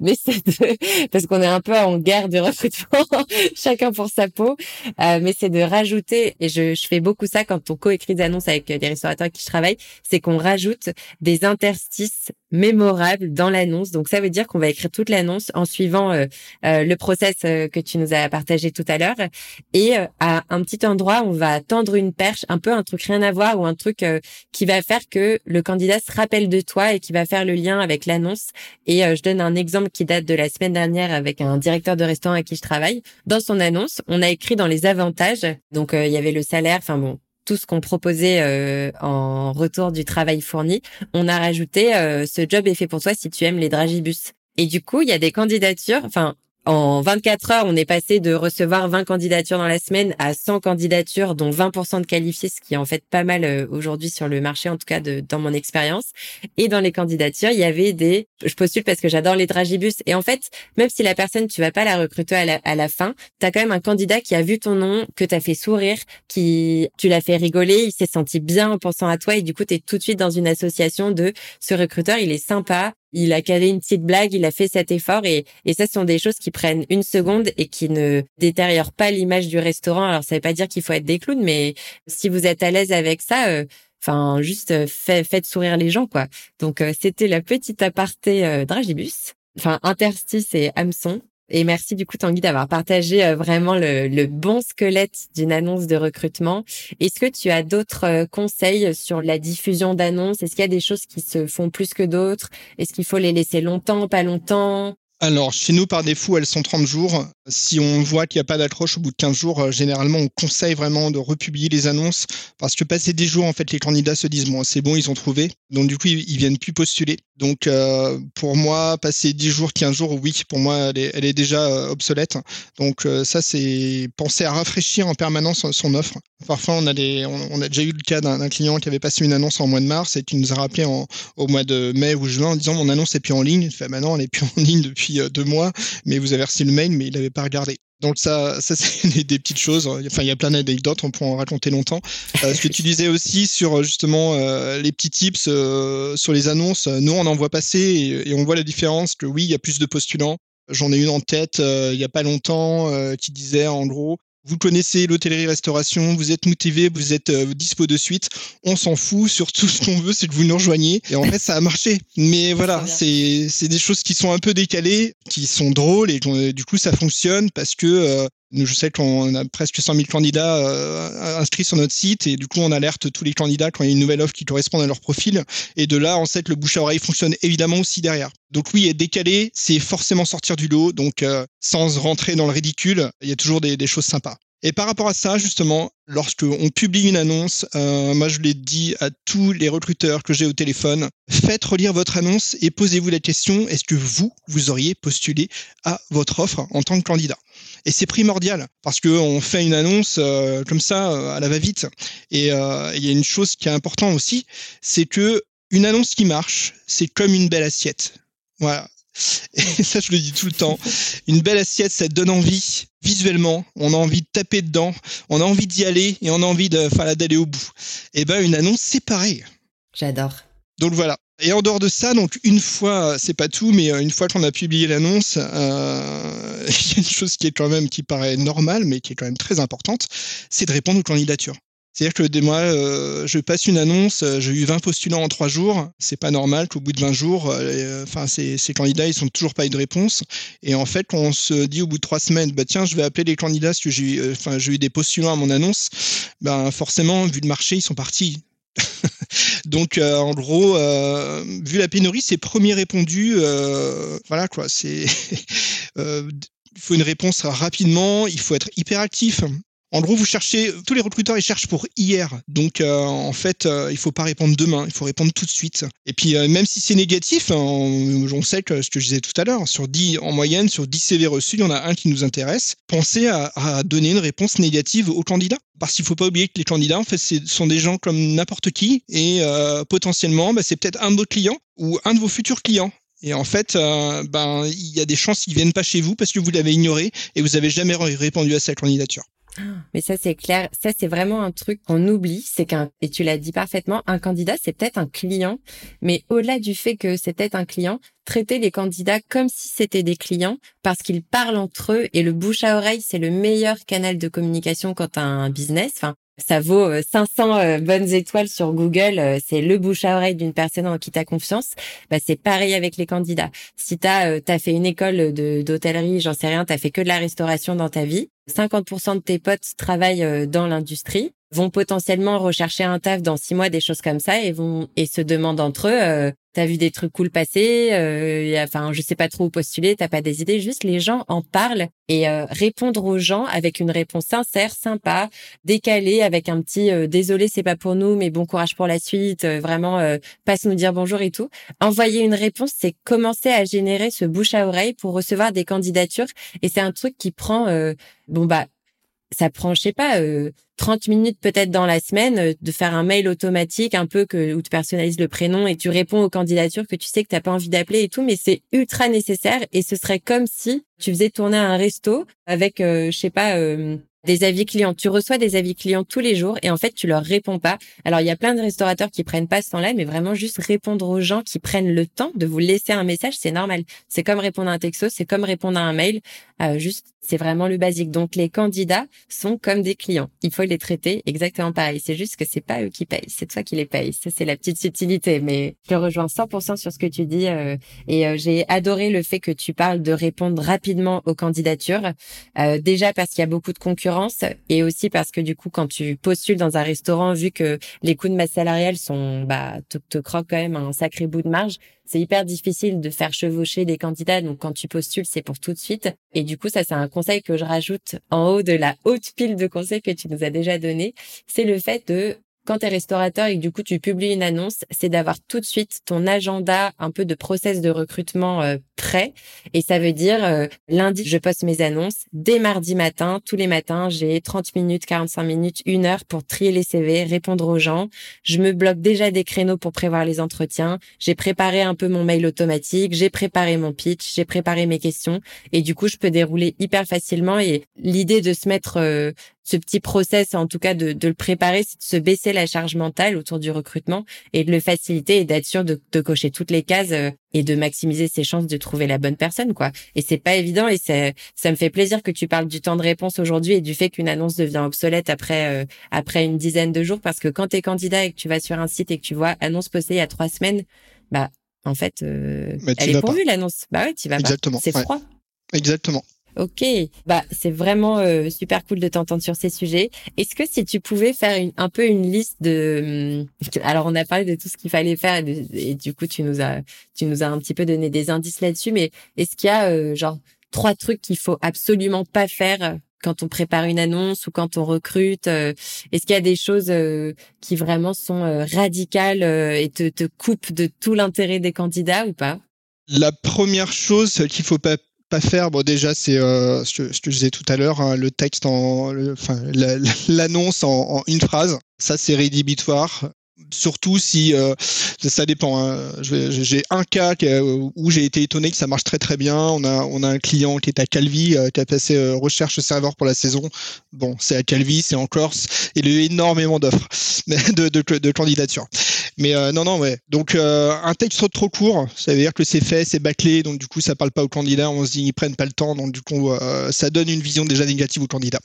Mais c'est de, parce qu'on est un peu en guerre de recrutement, (laughs) chacun pour sa peau. Euh, mais c'est de rajouter, et je, je fais beaucoup ça quand on coécrit des annonces avec des restaurateurs avec qui je travaille, c'est qu'on rajoute des interstices mémorables dans l'annonce. Donc, ça veut dire qu'on va écrire toute l'annonce en suivant euh, euh, le process euh, que tu nous as partagé tout à l'heure. Et à un petit endroit, on va tendre une perche, un peu un truc rien à voir ou un truc qui va faire que le candidat se rappelle de toi et qui va faire le lien avec l'annonce. Et je donne un exemple qui date de la semaine dernière avec un directeur de restaurant à qui je travaille. Dans son annonce, on a écrit dans les avantages, donc il y avait le salaire, enfin bon, tout ce qu'on proposait en retour du travail fourni, on a rajouté ce job est fait pour toi si tu aimes les dragibus. Et du coup, il y a des candidatures, enfin En 24 heures, on est passé de recevoir 20 candidatures dans la semaine à 100 candidatures, dont 20% de qualifiés, ce qui est en fait pas mal euh, aujourd'hui sur le marché, en tout cas de, dans mon expérience. Et dans les candidatures, il y avait des, je postule parce que j'adore les dragibus. Et en fait, même si la personne, tu vas pas la recruter à la, à la fin, tu as quand même un candidat qui a vu ton nom, que t'as fait sourire, qui, tu l'as fait rigoler, il s'est senti bien en pensant à toi et du coup, tu es tout de suite dans une association de ce recruteur, il est sympa, il a calé une petite blague, il a fait cet effort et, et ça, ce sont des choses qui prennent une seconde et qui ne détériorent pas l'image du restaurant. Alors, ça veut pas dire qu'il faut être des clowns, mais si vous êtes à l'aise avec ça, euh, juste euh, faites sourire les gens, quoi. Donc, euh, c'était la petite aparté Dragibus, enfin, interstice et hameçon. Et merci du coup Tanguy d'avoir partagé euh, vraiment le, bon squelette d'une annonce de recrutement. Est-ce que tu as d'autres euh, conseils sur la diffusion d'annonces? Est-ce qu'il y a des choses qui se font plus que d'autres? Est-ce qu'il faut les laisser longtemps, pas longtemps? Alors, chez nous, par défaut, elles sont 30 jours. Si on voit qu'il n'y a pas d'accroche au bout de 15 jours, euh, généralement, on conseille vraiment de republier les annonces parce que passer des jours, en fait, les candidats se disent, bon, c'est bon, ils ont trouvé. Donc, du coup, ils, viennent plus postuler. Donc, euh, pour moi, passer 10 jours, 15 jours, oui, pour moi, elle est, déjà euh, obsolète. Donc, ça, c'est penser à rafraîchir en permanence son offre. Parfois, on a, déjà eu le cas d'un client qui avait passé une annonce en mois de mars et qui nous a rappelé au mois de mai ou juin en disant, mon annonce est plus en ligne. Il fait, bah elle est plus en ligne depuis deux mois, mais vous avez reçu le mail, mais il n'avait pas regardé. Donc ça, ça c'est (laughs) des petites choses. Enfin, il y a plein d'anecdotes, on pourra en raconter longtemps. Euh, ce que tu disais aussi sur justement euh, les petits tips sur les annonces, nous on en voit passer et, on voit la différence que oui, il y a plus de postulants. J'en ai une en tête il y a pas longtemps qui disait en gros vous connaissez l'hôtellerie-restauration, vous êtes motivé, vous êtes euh, dispo de suite, on s'en fout. Surtout, ce qu'on veut, c'est que vous nous rejoigniez. Et en fait, ça a marché. Mais voilà, c'est c'est des choses qui sont un peu décalées, qui sont drôles et du coup, ça fonctionne parce que euh, je sais qu'on a presque 100 000 candidats euh, inscrits sur notre site et du coup on alerte tous les candidats quand il y a une nouvelle offre qui correspond à leur profil. Et de là, en fait, le bouche à oreille fonctionne évidemment aussi derrière. Donc oui, être décalé, c'est forcément sortir du lot. Donc euh, sans rentrer dans le ridicule, il y a toujours des, choses sympas. Et par rapport à ça, justement, lorsque on publie une annonce, euh, moi je l'ai dit à tous les recruteurs que j'ai au téléphone, faites relire votre annonce et posez-vous la question est-ce que vous, vous auriez postulé à votre offre en tant que candidat? Et c'est primordial parce que on fait une annonce euh, comme ça euh, à la va-vite. Et euh, il y a une chose qui est importante aussi, c'est que une annonce qui marche, c'est comme une belle assiette. Voilà. Et (laughs) ça, je le dis tout le temps. Une belle assiette, ça donne envie visuellement. On a envie de taper dedans, on a envie d'y aller et on a envie de, d'aller au bout. Et eh ben, une annonce, c'est pareil. J'adore. Donc voilà. Et en dehors de ça, donc une fois, c'est pas tout, mais euh, une fois qu'on a publié l'annonce, euh, (laughs) il y a une chose qui est quand même qui paraît normale, mais qui est quand même très importante, c'est de répondre aux candidatures. C'est-à-dire que moi, euh, je passe une annonce, j'ai eu 20 postulants en 3 jours. C'est pas normal qu'au bout de 20 jours, enfin ces, candidats, ils sont toujours pas eu de réponse. Et en fait, quand on se dit au bout de 3 semaines, bah tiens, je vais appeler les candidats parce que j'ai, enfin j'ai eu des postulants à mon annonce, ben forcément, vu le marché, ils sont partis. (laughs) Donc euh, en gros, euh, vu la pénurie, c'est premier répondu. Euh, voilà quoi, c'est (laughs) il faut une réponse rapidement, il faut être hyper actif. En gros, vous cherchez, tous les recruteurs ils cherchent pour hier. Donc en fait, il faut pas répondre demain, il faut répondre tout de suite. Et puis même si c'est négatif, hein, on, sait que ce que je disais tout à l'heure, sur 10 en moyenne, sur 10 CV reçus, il y en a un qui nous intéresse. Pensez à, donner une réponse négative au candidat parce qu'il faut pas oublier que les candidats, en fait, sont des gens comme n'importe qui, et euh, potentiellement, bah, c'est peut-être un de vos clients ou un de vos futurs clients. Et en fait, euh, ben, il y a des chances qu'ils viennent pas chez vous parce que vous l'avez ignoré et vous avez jamais répondu à sa candidature. Mais ça, c'est clair. Ça, c'est vraiment un truc qu'on oublie. C'est qu'un, et tu l'as dit parfaitement, un candidat, c'est peut-être un client. Mais au-delà du fait que c'est peut-être un client, traiter les candidats comme si c'était des clients parce qu'ils parlent entre eux et le bouche à oreille, c'est le meilleur canal de communication quand un business. Ça vaut 500 euh, euh, bonnes étoiles sur Google. Euh, c'est le bouche à oreille d'une personne en qui tu as confiance. Bah, c'est pareil avec les candidats. Si tu as, fait une école d'hôtellerie, j'en sais rien, tu as fait que de la restauration dans ta vie, 50% de tes potes travaillent dans l'industrie, vont potentiellement rechercher un taf dans six mois, des choses comme ça, et vont et se demandent entre eux, euh, t'as vu des trucs cool passer, euh, enfin je sais pas trop où postuler, t'as pas des idées, juste les gens en parlent et euh, répondre aux gens avec une réponse sincère, sympa, décalée, avec un petit euh, désolé c'est pas pour nous, mais bon courage pour la suite, vraiment passe nous dire bonjour et tout. Envoyer une réponse, c'est commencer à générer ce bouche à oreille pour recevoir des candidatures et c'est un truc qui prend bon bah ça prend, je sais pas, euh, 30 minutes peut-être dans la semaine euh, de faire un mail automatique un peu que où tu personnalises le prénom et tu réponds aux candidatures que tu sais que t'as pas envie d'appeler et tout, mais c'est ultra nécessaire et ce serait comme si tu faisais tourner un resto avec, euh, je sais pas, euh, des avis clients. Tu reçois des avis clients tous les jours et en fait, tu leur réponds pas. Alors, il y a plein de restaurateurs qui prennent pas ce temps-là, mais vraiment juste répondre aux gens qui prennent le temps de vous laisser un message, c'est normal. C'est comme répondre à un texto, c'est comme répondre à un mail. Euh, juste, c'est vraiment le basique. Donc, les candidats sont comme des clients. Il faut les traiter exactement pareil. C'est juste que c'est pas eux qui payent, c'est toi qui les payes. Ça, c'est la petite subtilité. Mais je rejoins 100% sur ce que tu dis euh, et euh, j'ai adoré le fait que tu parles de répondre rapidement aux candidatures. déjà parce qu'il y a beaucoup de et aussi parce que du coup, quand tu postules dans un restaurant, vu que les coûts de masse salariale sont, bah, te, te quand même un sacré bout de marge, c'est hyper difficile de faire chevaucher des candidats. Donc, quand tu postules, c'est pour tout de suite. Et du coup, ça, c'est un conseil que je rajoute en haut de la haute pile de conseils que tu nous as déjà donné. C'est le fait de quand tu es restaurateur et que du coup tu publies une annonce, c'est d'avoir tout de suite ton agenda un peu de process de recrutement euh, prêt. Et ça veut dire euh, lundi, je poste mes annonces. Dès mardi matin, tous les matins, j'ai 30 minutes, 45 minutes, une heure pour trier les CV, répondre aux gens. Je me bloque déjà des créneaux pour prévoir les entretiens. J'ai préparé un peu mon mail automatique, j'ai préparé mon pitch, j'ai préparé mes questions. Et du coup, je peux dérouler hyper facilement. Et l'idée de se mettre euh, ce petit process, en tout cas de, de le préparer, c'est de se baisser la charge mentale autour du recrutement et de le faciliter et d'être sûr de, de, cocher toutes les cases euh, et de maximiser ses chances de trouver la bonne personne, quoi. Et c'est pas évident et ça, ça me fait plaisir que tu parles du temps de réponse aujourd'hui et du fait qu'une annonce devient obsolète après euh, après une dizaine de jours parce que quand t'es candidat et que tu vas sur un site et que tu vois annonce postée il y a trois semaines, bah en fait, euh, elle est pourvue l'annonce. Bah ouais, tu vas Exactement. C'est froid. Exactement. Ok, bah c'est vraiment euh, super cool de t'entendre sur ces sujets. Est-ce que si tu pouvais faire une, un peu une liste de, hum, alors on a parlé de tout ce qu'il fallait faire et, du coup tu nous as tu nous as un petit peu donné des indices là-dessus, mais est-ce qu'il y a euh, genre trois trucs qu'il faut absolument pas faire quand on prépare une annonce ou quand on recrute euh, Est-ce qu'il y a des choses qui vraiment sont radicales et te, te coupent de tout l'intérêt des candidats ou pas? La première chose qu'il faut pas pas faire, bon déjà c'est euh, ce, que, je disais tout à l'heure, hein, le texte en, (laughs) l'annonce en, en, une phrase, ça c'est rédhibitoire surtout si euh, ça dépend. Hein. J'ai un cas où j'ai été étonné que ça marche très très bien. On a on a un client qui est à Calvi euh, qui a passé euh, recherche serveur pour la saison. Bon, c'est à Calvi, c'est en Corse, il y a eu énormément d'offres (laughs) de, de, de, candidatures. Mais non non ouais. Donc un texte trop court, ça veut dire que c'est fait, c'est bâclé, donc du coup ça parle pas aux candidats. On se dit ils prennent pas le temps, donc du coup ça donne une vision déjà négative aux candidats.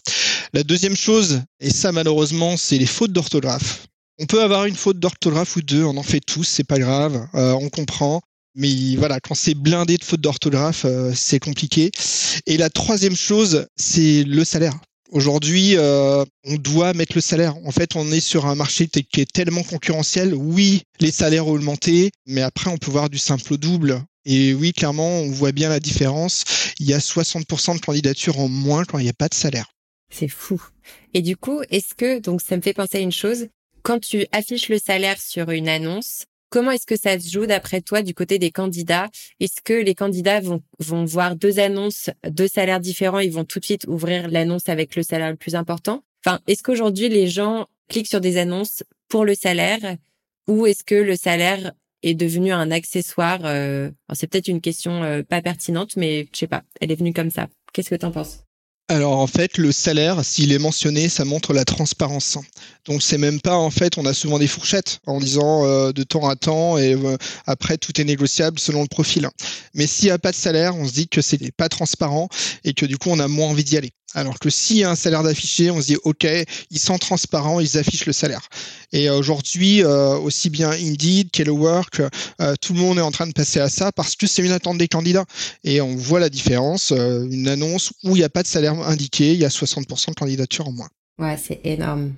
La deuxième chose, et ça malheureusement, c'est les fautes d'orthographe. On peut avoir une faute d'orthographe ou deux, on en fait tous, c'est pas grave, euh, on comprend. Mais voilà, quand c'est blindé de fautes d'orthographe, euh, c'est compliqué. Et la troisième chose, c'est le salaire. Aujourd'hui, euh, on doit mettre le salaire. En fait, on est sur un marché qui est tellement concurrentiel. Oui, les salaires ont augmenté, mais après, on peut voir du simple au double. Et oui, clairement, on voit bien la différence. Il y a 60% de candidatures en moins quand il n'y a pas de salaire. C'est fou. Et du coup, est-ce que, donc ça me fait penser à une chose, quand tu affiches le salaire sur une annonce, comment est-ce que ça se joue d'après toi du côté des candidats? Est-ce que les candidats vont, vont voir deux annonces, deux salaires différents, ils vont tout de suite ouvrir l'annonce avec le salaire le plus important? Enfin, est-ce qu'aujourd'hui les gens cliquent sur des annonces pour le salaire ou est-ce que le salaire est devenu un accessoire euh, C'est peut-être une question euh, pas pertinente, mais je sais pas, elle est venue comme ça. Qu'est-ce que tu en penses? Alors en fait, le salaire, s'il est mentionné, ça montre la transparence. Donc c'est même pas en fait, on a souvent des fourchettes en disant euh, de temps à temps et euh, après tout est négociable selon le profil. Mais s'il n'y a pas de salaire, on se dit que c'est pas transparent et que du coup on a moins envie d'y aller. Alors que s'il y a un salaire d'affiché, on se dit OK, ils sont transparents, ils affichent le salaire. Et aujourd'hui, euh, aussi bien Indeed, Work, euh, tout le monde est en train de passer à ça parce que c'est une attente des candidats. Et on voit la différence. Euh, une annonce où il n'y a pas de salaire indiqué, il y a 60% de candidatures en moins. Ouais, c'est énorme.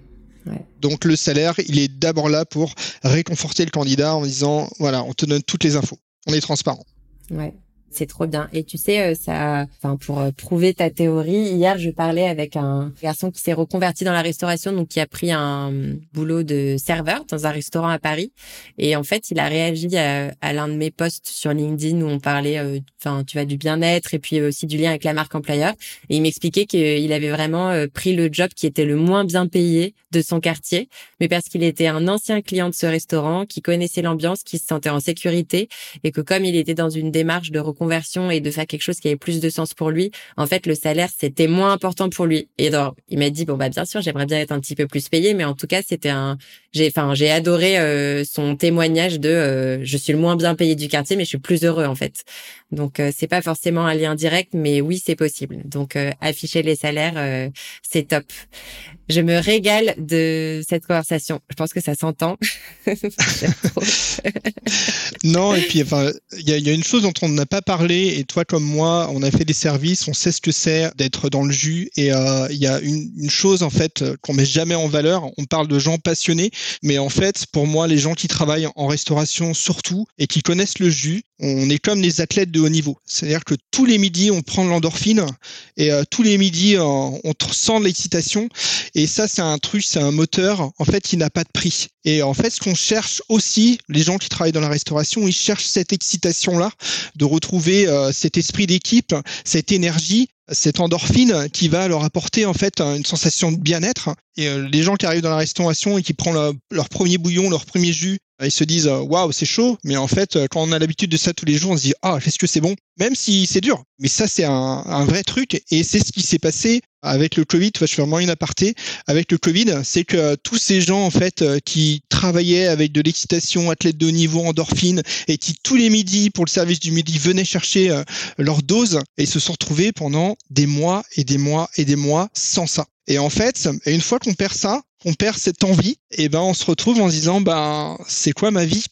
Donc le salaire, il est d'abord là pour réconforter le candidat en disant voilà, on te donne toutes les infos, on est transparent. Ouais. C'est trop bien. Et tu sais, euh, ça, enfin, pour euh, prouver ta théorie, hier, je parlais avec un garçon qui s'est reconverti dans la restauration, donc qui a pris un boulot de serveur dans un restaurant à Paris. Et en fait, il a réagi à, l'un de mes posts sur LinkedIn où on parlait, euh, enfin, tu vois, du bien-être et puis aussi du lien avec la marque employeur. Et il m'expliquait qu'il avait vraiment pris le job qui était le moins bien payé de son quartier, mais parce qu'il était un ancien client de ce restaurant, qui connaissait l'ambiance, qui se sentait en sécurité et que comme il était dans une démarche de reconversion et de faire quelque chose qui avait plus de sens pour lui, en fait, le salaire, c'était moins important pour lui. Et donc, il m'a dit, bon, bah, bien sûr, j'aimerais bien être un petit peu plus payé, mais en tout cas, c'était un, j'ai, enfin, j'ai adoré euh, son témoignage de, euh, je suis le moins bien payé du quartier, mais je suis plus heureux, en fait. Donc, euh, c'est pas forcément un lien direct, mais oui, c'est possible. Donc, afficher les salaires, c'est top. Je me régale de cette conversation. Je pense que ça s'entend. (laughs) (laughs) non, et puis, enfin, il y a, y a une chose dont on n'a pas parlé parlé et toi comme moi, on a fait des services, on sait ce que c'est d'être dans le jus et euh, il y a une, une, chose en fait qu'on met jamais en valeur. On parle de gens passionnés, mais en fait pour moi les gens qui travaillent en restauration surtout et qui connaissent le jus, on est comme les athlètes de haut niveau. C'est-à-dire que tous les midis on prend de l'endorphine et euh, tous les midis euh, on sent de l'excitation et ça c'est un truc, c'est un moteur en fait qui n'a pas de prix. Et en fait ce qu'on cherche aussi, les gens qui travaillent dans la restauration, ils cherchent cette excitation là de retrouver euh, cet esprit d'équipe, cette énergie, cette endorphine qui va leur apporter en fait une sensation de bien-être. Et euh, les gens qui arrivent dans la restauration et qui prennent leur premier bouillon, leur premier jus, ils se disent waouh c'est chaud, mais en fait quand on a l'habitude de ça tous les jours, on se dit ah est-ce que c'est bon, même si c'est dur. Mais ça c'est un, un, vrai truc et c'est ce qui s'est passé avec le Covid. je fais vraiment une aparté avec le Covid, c'est que tous ces gens en fait qui travaillaient avec de l'excitation, athlètes de haut niveau, endorphine, et qui tous les midis pour le service du midi venaient chercher euh, leur dose et se sont retrouvés pendant des mois et des mois et des mois sans ça. Et en fait, une fois qu'on perd ça, qu'on perd cette envie, et ben on se retrouve en se disant ben c'est quoi ma vie?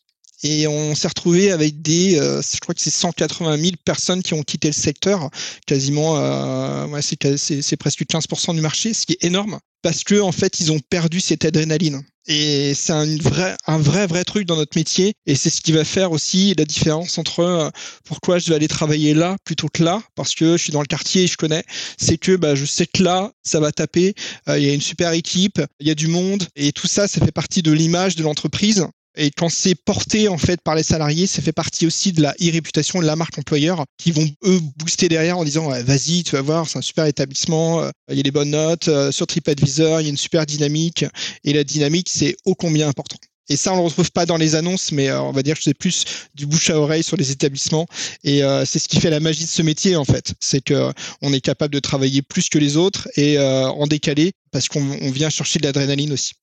Et on s'est retrouvé avec des, euh, je crois que c'est 180 000 personnes qui ont quitté le secteur, quasiment, euh, ouais, c'est presque 15% du marché, ce qui est énorme, parce que en fait ils ont perdu cette adrénaline. Et c'est un vrai, un vrai, vrai truc dans notre métier. Et c'est ce qui va faire aussi la différence entre euh, pourquoi je vais aller travailler là plutôt que là, parce que je suis dans le quartier et je connais. C'est que bah, je sais que là, ça va taper. Euh, il y a une super équipe, il y a du monde, et tout ça, ça fait partie de l'image de l'entreprise. Et quand c'est porté en fait par les salariés, ça fait partie aussi de la e-réputation de la marque employeur qui vont eux booster derrière en disant vas-y, tu vas voir, c'est un super établissement, euh, il y a des bonnes notes euh, sur TripAdvisor, il y a une super dynamique et la dynamique c'est ô combien important. Et ça, on le retrouve pas dans les annonces, mais euh, on va dire que c'est plus du bouche à oreille sur les établissements. Et c'est ce qui fait la magie de ce métier, en fait. C'est que on est capable de travailler plus que les autres et en décalé parce qu'on vient chercher de l'adrénaline aussi.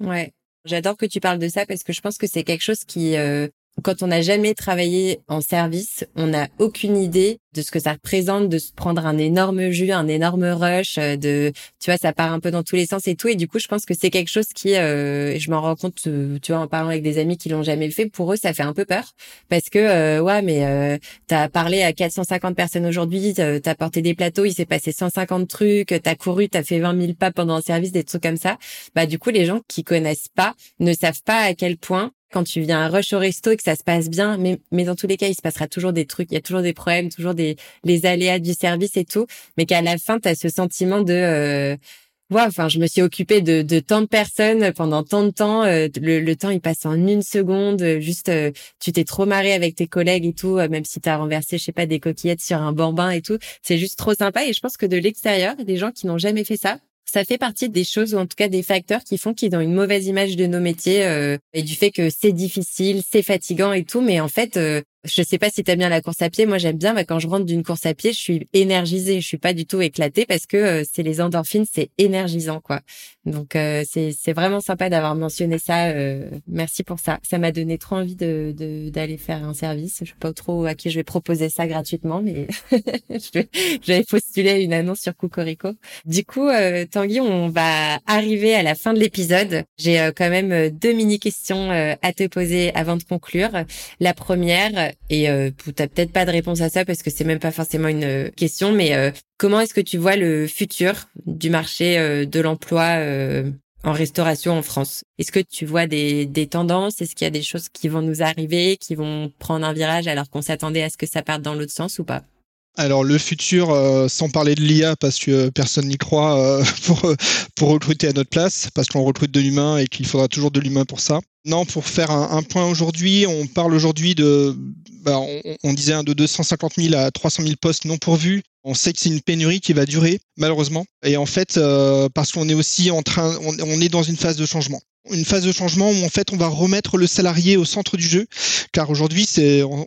Ouais, J'adore que tu parles de ça parce que je pense que c'est quelque chose qui, euh, quand on n'a jamais travaillé en service, on n'a aucune idée de ce que ça représente de se prendre un énorme jus, un énorme rush, euh, de, tu vois, ça part un peu dans tous les sens et tout. Et du coup, je pense que c'est quelque chose qui, euh, je m'en rends compte, tu vois, en parlant avec des amis qui l'ont jamais fait, pour eux, ça fait un peu peur parce que, ouais, mais euh, t'as parlé à 450 personnes aujourd'hui, t'as porté des plateaux, il s'est passé 150 trucs, t'as couru, t'as fait 20 000 pas pendant un service, des trucs comme ça. Bah, du coup, les gens qui connaissent pas ne savent pas à quel point quand tu viens à rush au resto et que ça se passe bien, mais, mais dans tous les cas, il se passera toujours des trucs, il y a toujours des problèmes, toujours des les aléas du service et tout, mais qu'à la fin, tu as ce sentiment de euh, ouais, enfin, je me suis occupée de, de tant de personnes pendant tant de temps, euh, le, le, temps il passe en une seconde, juste euh, tu t'es trop marré avec tes collègues et tout, même si tu as renversé je sais pas des coquillettes sur un bambin et tout, c'est juste trop sympa et je pense que de l'extérieur, des gens qui n'ont jamais fait ça, ça fait partie des choses, ou en tout cas des facteurs qui font qu'ils ont une mauvaise image de nos métiers euh, et du fait que c'est difficile, c'est fatigant et tout. Mais en fait, euh, je sais pas si tu aimes bien la course à pied. Moi, j'aime bien. Bah, quand je rentre d'une course à pied, je suis énergisée. Je suis pas du tout éclatée parce que euh, c'est les endorphines, c'est énergisant, quoi. Donc, euh, c'est vraiment sympa d'avoir mentionné ça. Euh, merci pour ça. Ça m'a donné trop envie de d'aller faire un service. Je sais pas trop à qui je vais proposer ça gratuitement, mais (laughs) je vais postuler une annonce sur Cocorico. Du coup, Tanguy, on va arriver à la fin de l'épisode. J'ai quand même deux mini questions à te poser avant de conclure. La première et euh, t'as peut-être pas de réponse à ça parce que c'est même pas forcément une euh, question, mais euh, comment est-ce que tu vois le futur du marché euh, de l'emploi en restauration en France? Est-ce que tu vois des, tendances? Est-ce qu'il y a des choses qui vont nous arriver, qui vont prendre un virage alors qu'on s'attendait à ce que ça parte dans l'autre sens ou pas? Alors le futur, sans parler de l'IA, parce que personne n'y croit (laughs) pour, pour recruter à notre place, parce qu'on recrute de l'humain et qu'il faudra toujours de l'humain pour ça. Non, pour faire un, point aujourd'hui, on parle aujourd'hui de, bah, on, disait de 250 000 à 300 000 postes non pourvus. On sait que c'est une pénurie qui va durer, malheureusement. Et en fait, euh, parce qu'on est aussi en train, on est dans une phase de changement une phase de changement où en fait on va remettre le salarié au centre du jeu, car aujourd'hui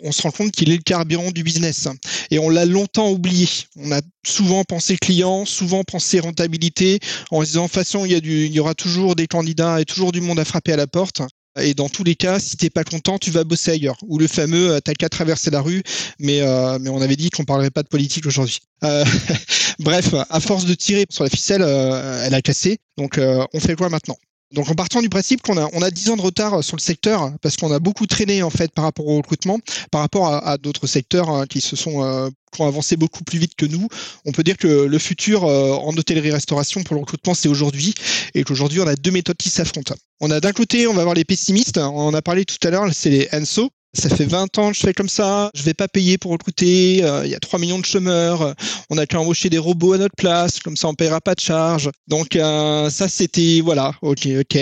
on, se rend compte qu'il est le carburant du business et on l'a longtemps oublié. On a souvent pensé client, souvent pensé rentabilité, en disant de façon il y aura toujours des candidats et toujours du monde à frapper à la porte. Et dans tous les cas, si t'es pas content, tu vas bosser ailleurs. Ou le fameux, euh, t'as qu'à traverser la rue, mais euh, mais on avait dit qu'on parlerait pas de politique aujourd'hui. Euh, (laughs) bref, à force de tirer sur la ficelle, elle a cassé. Donc on fait quoi maintenant? Donc en partant du principe qu'on a on a 10 ans de retard sur le secteur parce qu'on a beaucoup traîné en fait par rapport au recrutement, par rapport à, d'autres secteurs hein, qui se sont euh, qui ont avancé beaucoup plus vite que nous. On peut dire que le futur euh, en hôtellerie-restauration pour le recrutement c'est aujourd'hui et qu'aujourd'hui on a deux méthodes qui s'affrontent. On a d'un côté on va voir les pessimistes, on en a parlé tout à l'heure, c'est les Enso ça fait 20 ans que je fais comme ça, je vais pas payer pour recruter, euh, il y a 3 millions de chômeurs, on a qu'à embaucher des robots à notre place, comme ça on paiera pas de charges. Donc euh, ça c'était voilà, OK, OK.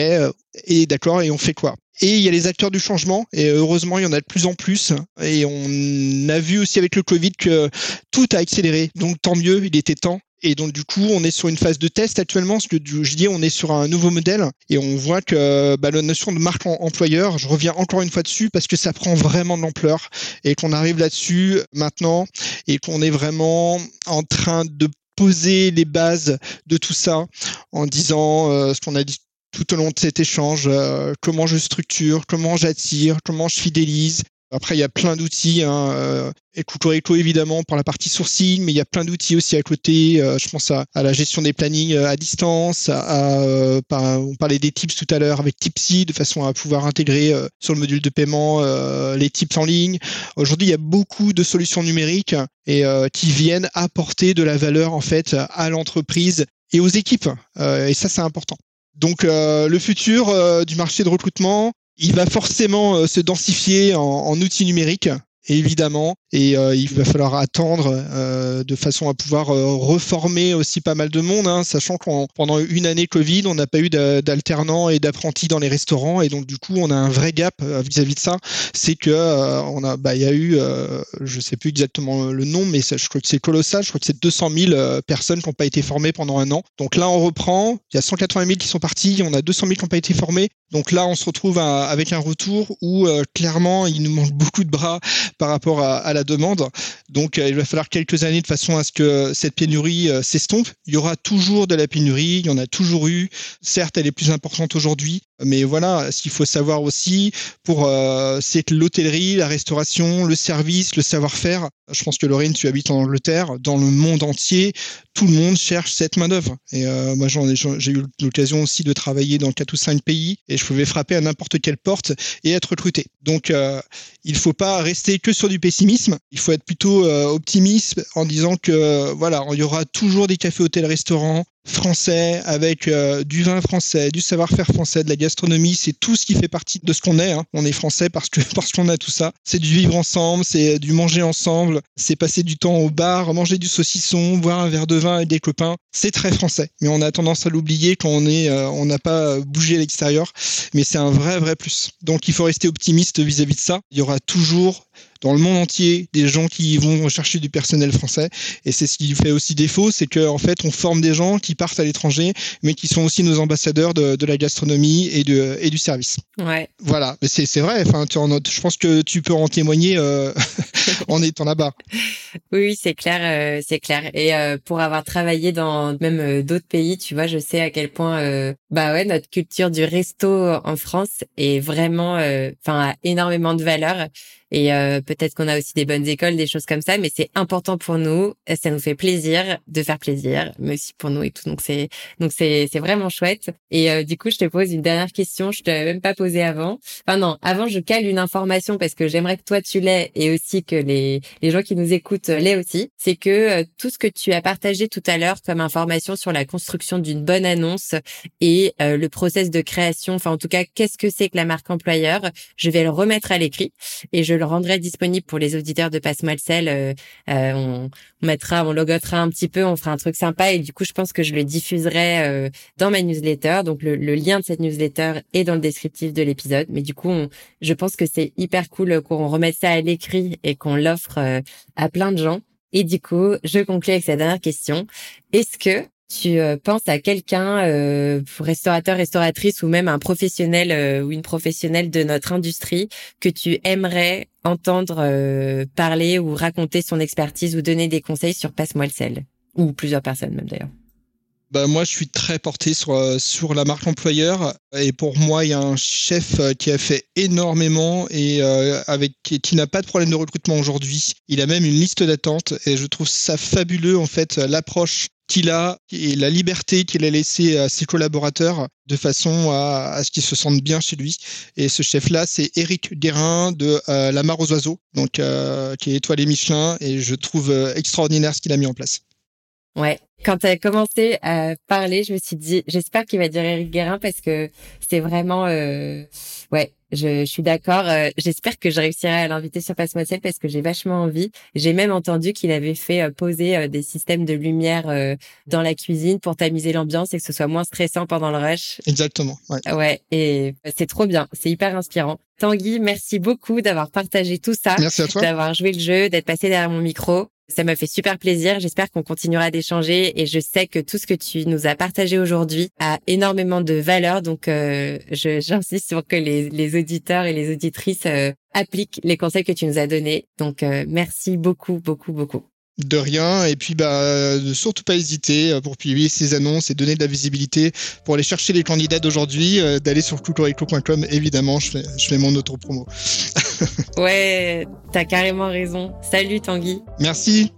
Et d'accord. Et on fait quoi? Et il y a les acteurs du changement, et heureusement, il y en a de plus en plus. Et on a vu aussi avec le Covid que tout a accéléré. Donc tant mieux, il était temps. Et donc du coup, on est sur une phase de test actuellement, parce que je dis on est sur un nouveau modèle et on voit que bah, la notion de marque employeur, je reviens encore une fois dessus parce que ça prend vraiment de l'ampleur et qu'on arrive là-dessus maintenant et qu'on est vraiment en train de poser les bases de tout ça en disant euh, ce qu'on a dit tout au long de cet échange, euh, comment je structure, comment j'attire, comment je fidélise, après, il y a plein d'outils. Hein, euh, évidemment pour la partie sourcing, mais il y a plein d'outils aussi à côté. Euh, je pense à, la gestion des plannings euh, à distance. Euh, on parlait des tips tout à l'heure avec Tipsy, de façon à pouvoir intégrer sur le module de paiement les tips en ligne. Aujourd'hui, il y a beaucoup de solutions numériques et qui viennent apporter de la valeur en fait à l'entreprise et aux équipes. et ça, c'est important. Donc le futur du marché de recrutement, il va forcément euh, se densifier en, en outils numériques. Évidemment, et euh, il va falloir attendre euh, de façon à pouvoir euh, reformer aussi pas mal de monde, hein, sachant qu'on pendant une année Covid, on n'a pas eu d'alternants et d'apprentis dans les restaurants, et donc du coup, on a un vrai gap vis-à-vis de ça. C'est que on a, bah, il y a eu, je sais plus exactement le nom, mais je crois que c'est colossal. Je crois que c'est 200 000 personnes qui n'ont pas été formées pendant un an. Donc là, on reprend. Il y a 180 000 qui sont partis. On a 200 000 qui n'ont pas été formés. Donc là, on se retrouve avec un retour où clairement, il nous manque beaucoup de bras par rapport à, la demande. Donc, euh, il va falloir quelques années de façon à ce que cette pénurie euh, s'estompe. Il y aura toujours de la pénurie, il y en a toujours eu. Certes, elle est plus importante aujourd'hui, mais voilà, ce qu'il faut savoir aussi, pour euh, c'est que l'hôtellerie, la restauration, le service, le savoir-faire. Je pense que Lorraine, tu habites en Angleterre, dans le monde entier, tout le monde cherche cette main d'œuvre. Et euh, moi, j'ai eu l'occasion aussi de travailler dans quatre ou cinq pays, et je pouvais frapper à n'importe quelle porte et être recruté. Donc, il faut pas rester que sur du pessimisme. Il faut être plutôt euh, optimiste en disant que voilà, il y aura toujours des cafés, hôtels, restaurants français, avec euh, du vin français, du savoir-faire français, de la gastronomie, c'est tout ce qui fait partie de ce qu'on est. Hein. On est français parce que (laughs) parce qu'on a tout ça. C'est du vivre ensemble, c'est du manger ensemble, c'est passer du temps au bar, manger du saucisson, boire un verre de vin avec des copains. C'est très français, mais on a tendance à l'oublier quand on est, euh, on n'a pas bougé à l'extérieur. Mais c'est un vrai vrai plus. Donc il faut rester optimiste vis à -vis de ça. Il y aura toujours dans le monde entier des gens qui vont rechercher du personnel français. Et c'est ce qui fait aussi défaut, c'est qu'en en fait, on forme des gens qui partent à l'étranger, mais qui sont aussi nos ambassadeurs de, de la gastronomie et, de, et du service. Ouais. Voilà, mais c'est, c'est vrai. Enfin, tu en, je pense que tu peux en témoigner euh, (laughs) en étant là-bas. Oui, oui, c'est clair, euh, c'est clair. Et euh, pour avoir travaillé dans même euh, d'autres pays, tu vois, je sais à quel point, euh, bah ouais, notre culture du resto en France est vraiment, enfin, a énormément de valeur. Et euh, peut-être qu'on a aussi des bonnes écoles, des choses comme ça, mais c'est important pour nous. Ça nous fait plaisir de faire plaisir, mais aussi pour nous et tout. Donc c'est donc c'est c'est vraiment chouette. Et euh, du coup, je te pose une dernière question. Je te l'avais même pas posée avant. Enfin non, avant je cale une information parce que j'aimerais que toi tu l'aies et aussi que les les gens qui nous écoutent l'aient aussi. C'est que tout ce que tu as partagé tout à l'heure comme information sur la construction d'une bonne annonce et le process de création. Enfin en tout cas, qu'est-ce que c'est que la marque employeur Je vais le remettre à l'écrit et je le rendrai disponible pour les auditeurs de Passe-moi le. Euh, euh, on, mettra, on logotera un petit peu, on fera un truc sympa et du coup, je pense que je le diffuserai euh, dans ma newsletter. Donc, le, lien de cette newsletter est dans le descriptif de l'épisode. Mais du coup, je pense que c'est hyper cool qu'on remette ça à l'écrit et qu'on l'offre à plein de gens. Et du coup, je conclue avec cette dernière question. Est-ce que tu euh, penses à quelqu'un, euh, restaurateur, restauratrice ou même un professionnel euh, ou une professionnelle de notre industrie que tu aimerais entendre euh, parler ou raconter son expertise ou donner des conseils sur Passe-moi le sel ou plusieurs personnes même d'ailleurs. Bah moi, je suis très porté sur sur la marque employeur et pour moi, il y a un chef qui a fait énormément et avec qui n'a pas de problème de recrutement aujourd'hui. Il a même une liste d'attente et je trouve ça fabuleux en fait l'approche qu'il a et la liberté qu'il a laissée à ses collaborateurs de façon à, ce qu'ils se sentent bien chez lui. Et ce chef-là, c'est Eric Guérin de euh, La Mare aux Oiseaux, donc euh, qui est étoilé Michelin, et je trouve euh, extraordinaire ce qu'il a mis en place. Ouais. Quand tu as commencé à parler, je me suis dit, j'espère qu'il va dire Eric Guérin parce que c'est vraiment, ouais, je, suis d'accord. Euh, j'espère que je réussirai à l'inviter sur Passe Moitié parce que j'ai vachement envie. J'ai même entendu qu'il avait fait euh, poser euh, des systèmes de lumière dans la cuisine pour tamiser l'ambiance et que ce soit moins stressant pendant le rush. Exactement. Ouais, ouais et c'est trop bien. C'est hyper inspirant. Tanguy, merci beaucoup d'avoir partagé tout ça. Merci à toi. D'avoir joué le jeu, d'être passé derrière mon micro. Ça m'a fait super plaisir. J'espère qu'on continuera d'échanger et je sais que tout ce que tu nous as partagé aujourd'hui a énormément de valeur. Donc, euh, j'insiste sur que les, auditeurs et les auditrices euh, appliquent les conseils que tu nous as donnés. Donc, euh, merci beaucoup, beaucoup, beaucoup de rien. Et puis bah ne surtout pas hésiter euh, pour publier ces annonces et donner de la visibilité pour aller chercher les candidats d'aujourd'hui euh, d'aller sur cloucloriclo.com évidemment je fais, je fais mon autre promo (laughs) ouais t'as carrément raison. Salut Tanguy. Merci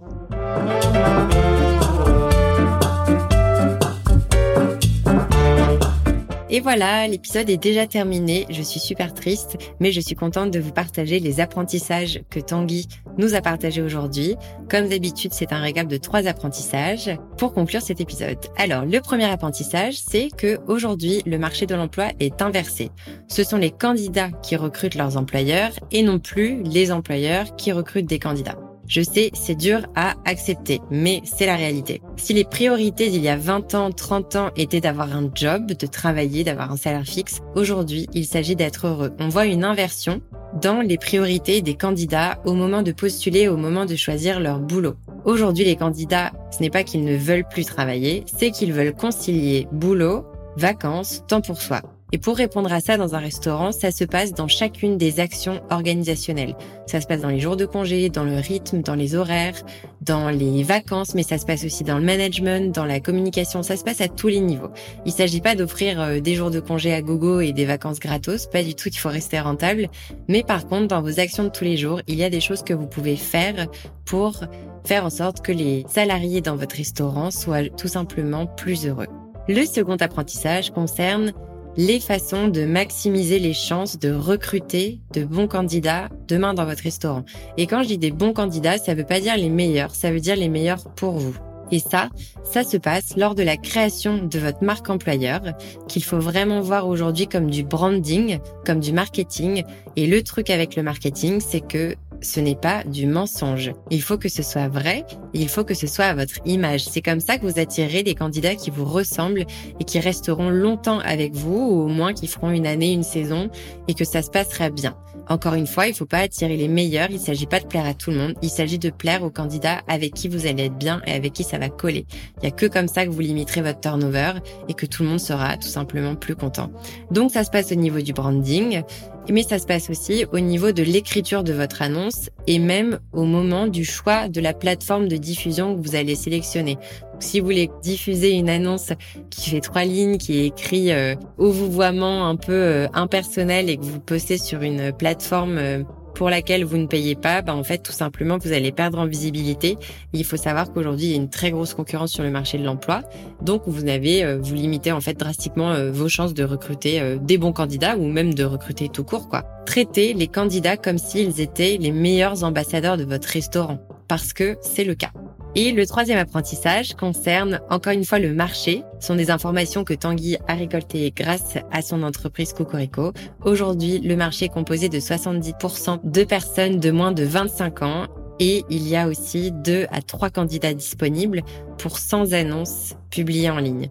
Et voilà, l'épisode est déjà terminé. Je suis super triste, mais je suis contente de vous partager les apprentissages que Tanguy nous a partagés aujourd'hui. Comme d'habitude, c'est un régal de trois apprentissages pour conclure cet épisode. Alors, le premier apprentissage, c'est que aujourd'hui, le marché de l'emploi est inversé. Ce sont les candidats qui recrutent leurs employeurs et non plus les employeurs qui recrutent des candidats. Je sais, c'est dur à accepter, mais c'est la réalité. Si les priorités d'il y a 20 ans, 30 ans étaient d'avoir un job, de travailler, d'avoir un salaire fixe, aujourd'hui, il s'agit d'être heureux. On voit une inversion dans les priorités des candidats au moment de postuler, au moment de choisir leur boulot. Aujourd'hui, les candidats, ce n'est pas qu'ils ne veulent plus travailler, c'est qu'ils veulent concilier boulot, vacances, temps pour soi. Et pour répondre à ça dans un restaurant, ça se passe dans chacune des actions organisationnelles. Ça se passe dans les jours de congé, dans le rythme, dans les horaires, dans les vacances, mais ça se passe aussi dans le management, dans la communication, ça se passe à tous les niveaux. Il s'agit pas d'offrir euh, des jours de congé à gogo et des vacances gratos, pas du tout, il faut rester rentable. Mais par contre, dans vos actions de tous les jours, il y a des choses que vous pouvez faire pour faire en sorte que les salariés dans votre restaurant soient tout simplement plus heureux. Le second apprentissage concerne les façons de maximiser les chances de recruter de bons candidats demain dans votre restaurant. Et quand je dis des bons candidats, ça veut pas dire les meilleurs, ça veut dire les meilleurs pour vous. Et ça, ça se passe lors de la création de votre marque employeur, qu'il faut vraiment voir aujourd'hui comme du branding, comme du marketing. Et le truc avec le marketing, c'est que ce n'est pas du mensonge. Il faut que ce soit vrai, il faut que ce soit à votre image. C'est comme ça que vous attirez des candidats qui vous ressemblent et qui resteront longtemps avec vous, ou au moins qui feront une année, une saison, et que ça se passera bien. Encore une fois, il ne faut pas attirer les meilleurs, il ne s'agit pas de plaire à tout le monde, il s'agit de plaire aux candidats avec qui vous allez être bien et avec qui ça va coller. Il n'y a que comme ça que vous limiterez votre turnover et que tout le monde sera tout simplement plus content. Donc ça se passe au niveau du branding, mais ça se passe aussi au niveau de l'écriture de votre annonce et même au moment du choix de la plateforme de diffusion que vous allez sélectionner. Si vous voulez diffuser une annonce qui fait trois lignes, qui est écrit euh, au vouvoiement un peu euh, impersonnel et que vous postez sur une plateforme euh, pour laquelle vous ne payez pas, bah en fait tout simplement vous allez perdre en visibilité. Il faut savoir qu'aujourd'hui il y a une très grosse concurrence sur le marché de l'emploi, donc vous avez euh, vous limitez en fait drastiquement euh, vos chances de recruter euh, des bons candidats ou même de recruter tout court quoi. Traitez les candidats comme s'ils étaient les meilleurs ambassadeurs de votre restaurant parce que c'est le cas. Et le troisième apprentissage concerne encore une fois le marché. Ce sont des informations que Tanguy a récoltées grâce à son entreprise Cocorico. Aujourd'hui, le marché est composé de 70% de personnes de moins de 25 ans et il y a aussi deux à trois candidats disponibles pour 100 annonces publiées en ligne.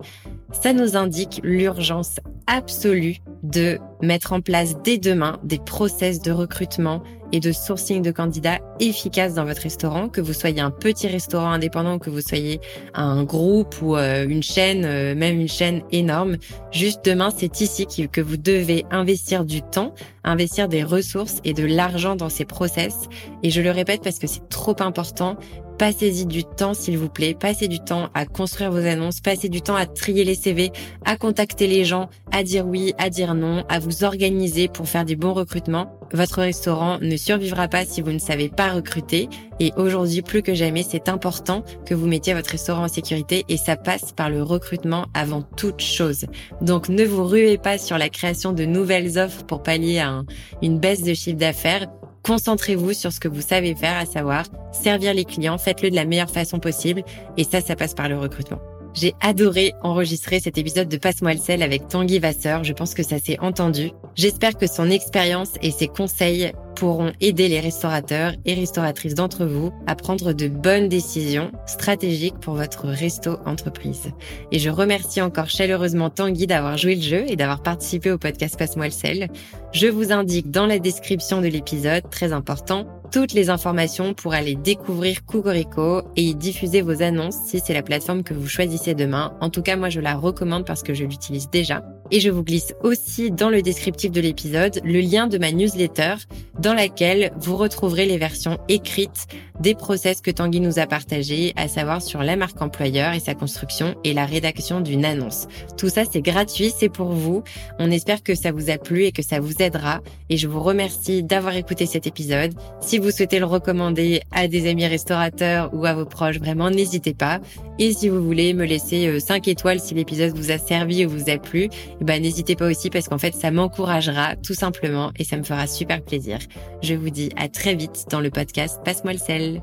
Ça nous indique l'urgence absolue de mettre en place dès demain des process de recrutement et de sourcing de candidats efficaces dans votre restaurant, que vous soyez un petit restaurant indépendant, que vous soyez un groupe ou euh, une chaîne, euh, même une chaîne énorme. Juste demain, c'est ici que vous devez investir du temps, investir des ressources et de l'argent dans ces process. Et je le répète parce que c'est trop important. Passez-y du temps, s'il vous plaît. Passez du temps à construire vos annonces. Passez du temps à trier les CV, à contacter les gens, à dire oui, à dire non, à vous organiser pour faire des bons recrutements. Votre restaurant ne survivra pas si vous ne savez pas recruter. Et aujourd'hui, plus que jamais, c'est important que vous mettiez votre restaurant en sécurité et ça passe par le recrutement avant toute chose. Donc ne vous ruez pas sur la création de nouvelles offres pour pallier à une baisse de chiffre d'affaires. Concentrez-vous sur ce que vous savez faire, à savoir servir les clients, faites-le de la meilleure façon possible et ça, ça passe par le recrutement. J'ai adoré enregistrer cet épisode de Passe-moi le sel avec Tanguy Vasseur. Je pense que ça s'est entendu. J'espère que son expérience et ses conseils pourront aider les restaurateurs et restauratrices d'entre vous à prendre de bonnes décisions stratégiques pour votre resto entreprise. Et je remercie encore chaleureusement Tanguy d'avoir joué le jeu et d'avoir participé au podcast Passe-moi le sel. Je vous indique dans la description de l'épisode, très important, toutes les informations pour aller découvrir Cocorico et y diffuser vos annonces si c'est la plateforme que vous choisissez demain. En tout cas, moi, je la recommande parce que je l'utilise déjà. Et je vous glisse aussi dans le descriptif de l'épisode le lien de ma newsletter dans laquelle vous retrouverez les versions écrites des process que Tanguy nous a partagés, à savoir sur la marque employeur et sa construction et la rédaction d'une annonce. Tout ça, c'est gratuit, c'est pour vous. On espère que ça vous a plu et que ça vous aidera. Et je vous remercie d'avoir écouté cet épisode. Si vous souhaitez le recommander à des amis restaurateurs ou à vos proches, vraiment, n'hésitez pas. Et si vous voulez me laisser 5 euh, étoiles si l'épisode vous a servi ou vous a plu, bah, n'hésitez pas aussi parce qu'en fait, ça m'encouragera tout simplement et ça me fera super plaisir. Je vous dis à très vite dans le podcast Passe-moi le sel.